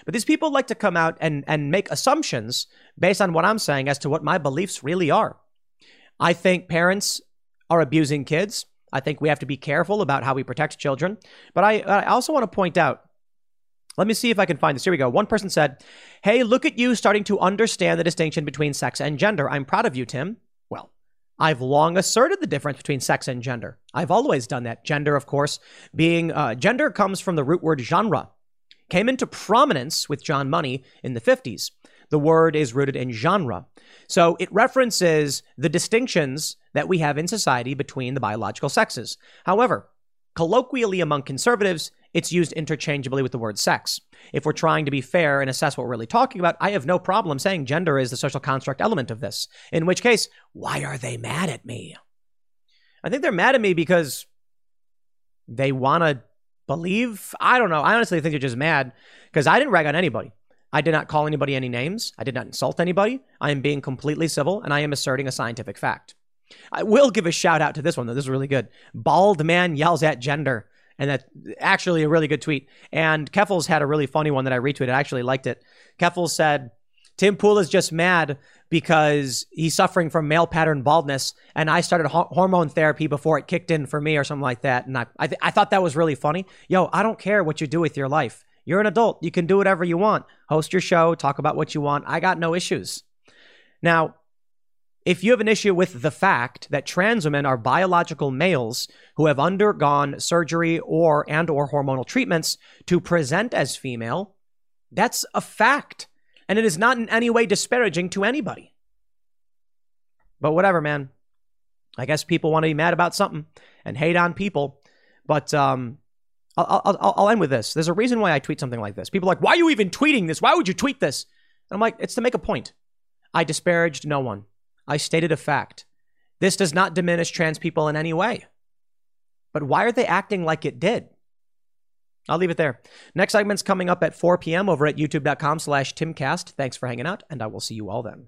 But these people like to come out and, and make assumptions based on what I'm saying as to what my beliefs really are. I think parents are abusing kids. I think we have to be careful about how we protect children. But I, I also want to point out let me see if I can find this. Here we go. One person said, Hey, look at you starting to understand the distinction between sex and gender. I'm proud of you, Tim. Well, I've long asserted the difference between sex and gender. I've always done that. Gender, of course, being uh, gender comes from the root word genre, came into prominence with John Money in the 50s. The word is rooted in genre. So it references the distinctions that we have in society between the biological sexes. However, colloquially among conservatives, it's used interchangeably with the word sex. If we're trying to be fair and assess what we're really talking about, I have no problem saying gender is the social construct element of this. In which case, why are they mad at me? I think they're mad at me because they want to believe. I don't know. I honestly think they're just mad because I didn't rag on anybody. I did not call anybody any names. I did not insult anybody. I am being completely civil and I am asserting a scientific fact. I will give a shout out to this one, though. This is really good. Bald man yells at gender. And that's actually a really good tweet. And Keffals had a really funny one that I retweeted. I actually liked it. Keffals said, Tim Pool is just mad because he's suffering from male pattern baldness, and I started ho- hormone therapy before it kicked in for me, or something like that. And I, I, th- I thought that was really funny. Yo, I don't care what you do with your life. You're an adult. You can do whatever you want. Host your show, talk about what you want. I got no issues. Now, if you have an issue with the fact that trans women are biological males who have undergone surgery or and or hormonal treatments to present as female, that's a fact and it is not in any way disparaging to anybody. But whatever, man. I guess people want to be mad about something and hate on people. But um, I'll, I'll, I'll end with this. There's a reason why I tweet something like this. People are like, why are you even tweeting this? Why would you tweet this? And I'm like, it's to make a point. I disparaged no one. I stated a fact. This does not diminish trans people in any way. But why are they acting like it did? I'll leave it there. Next segment's coming up at 4 p.m. over at youtube.com slash timcast. Thanks for hanging out, and I will see you all then.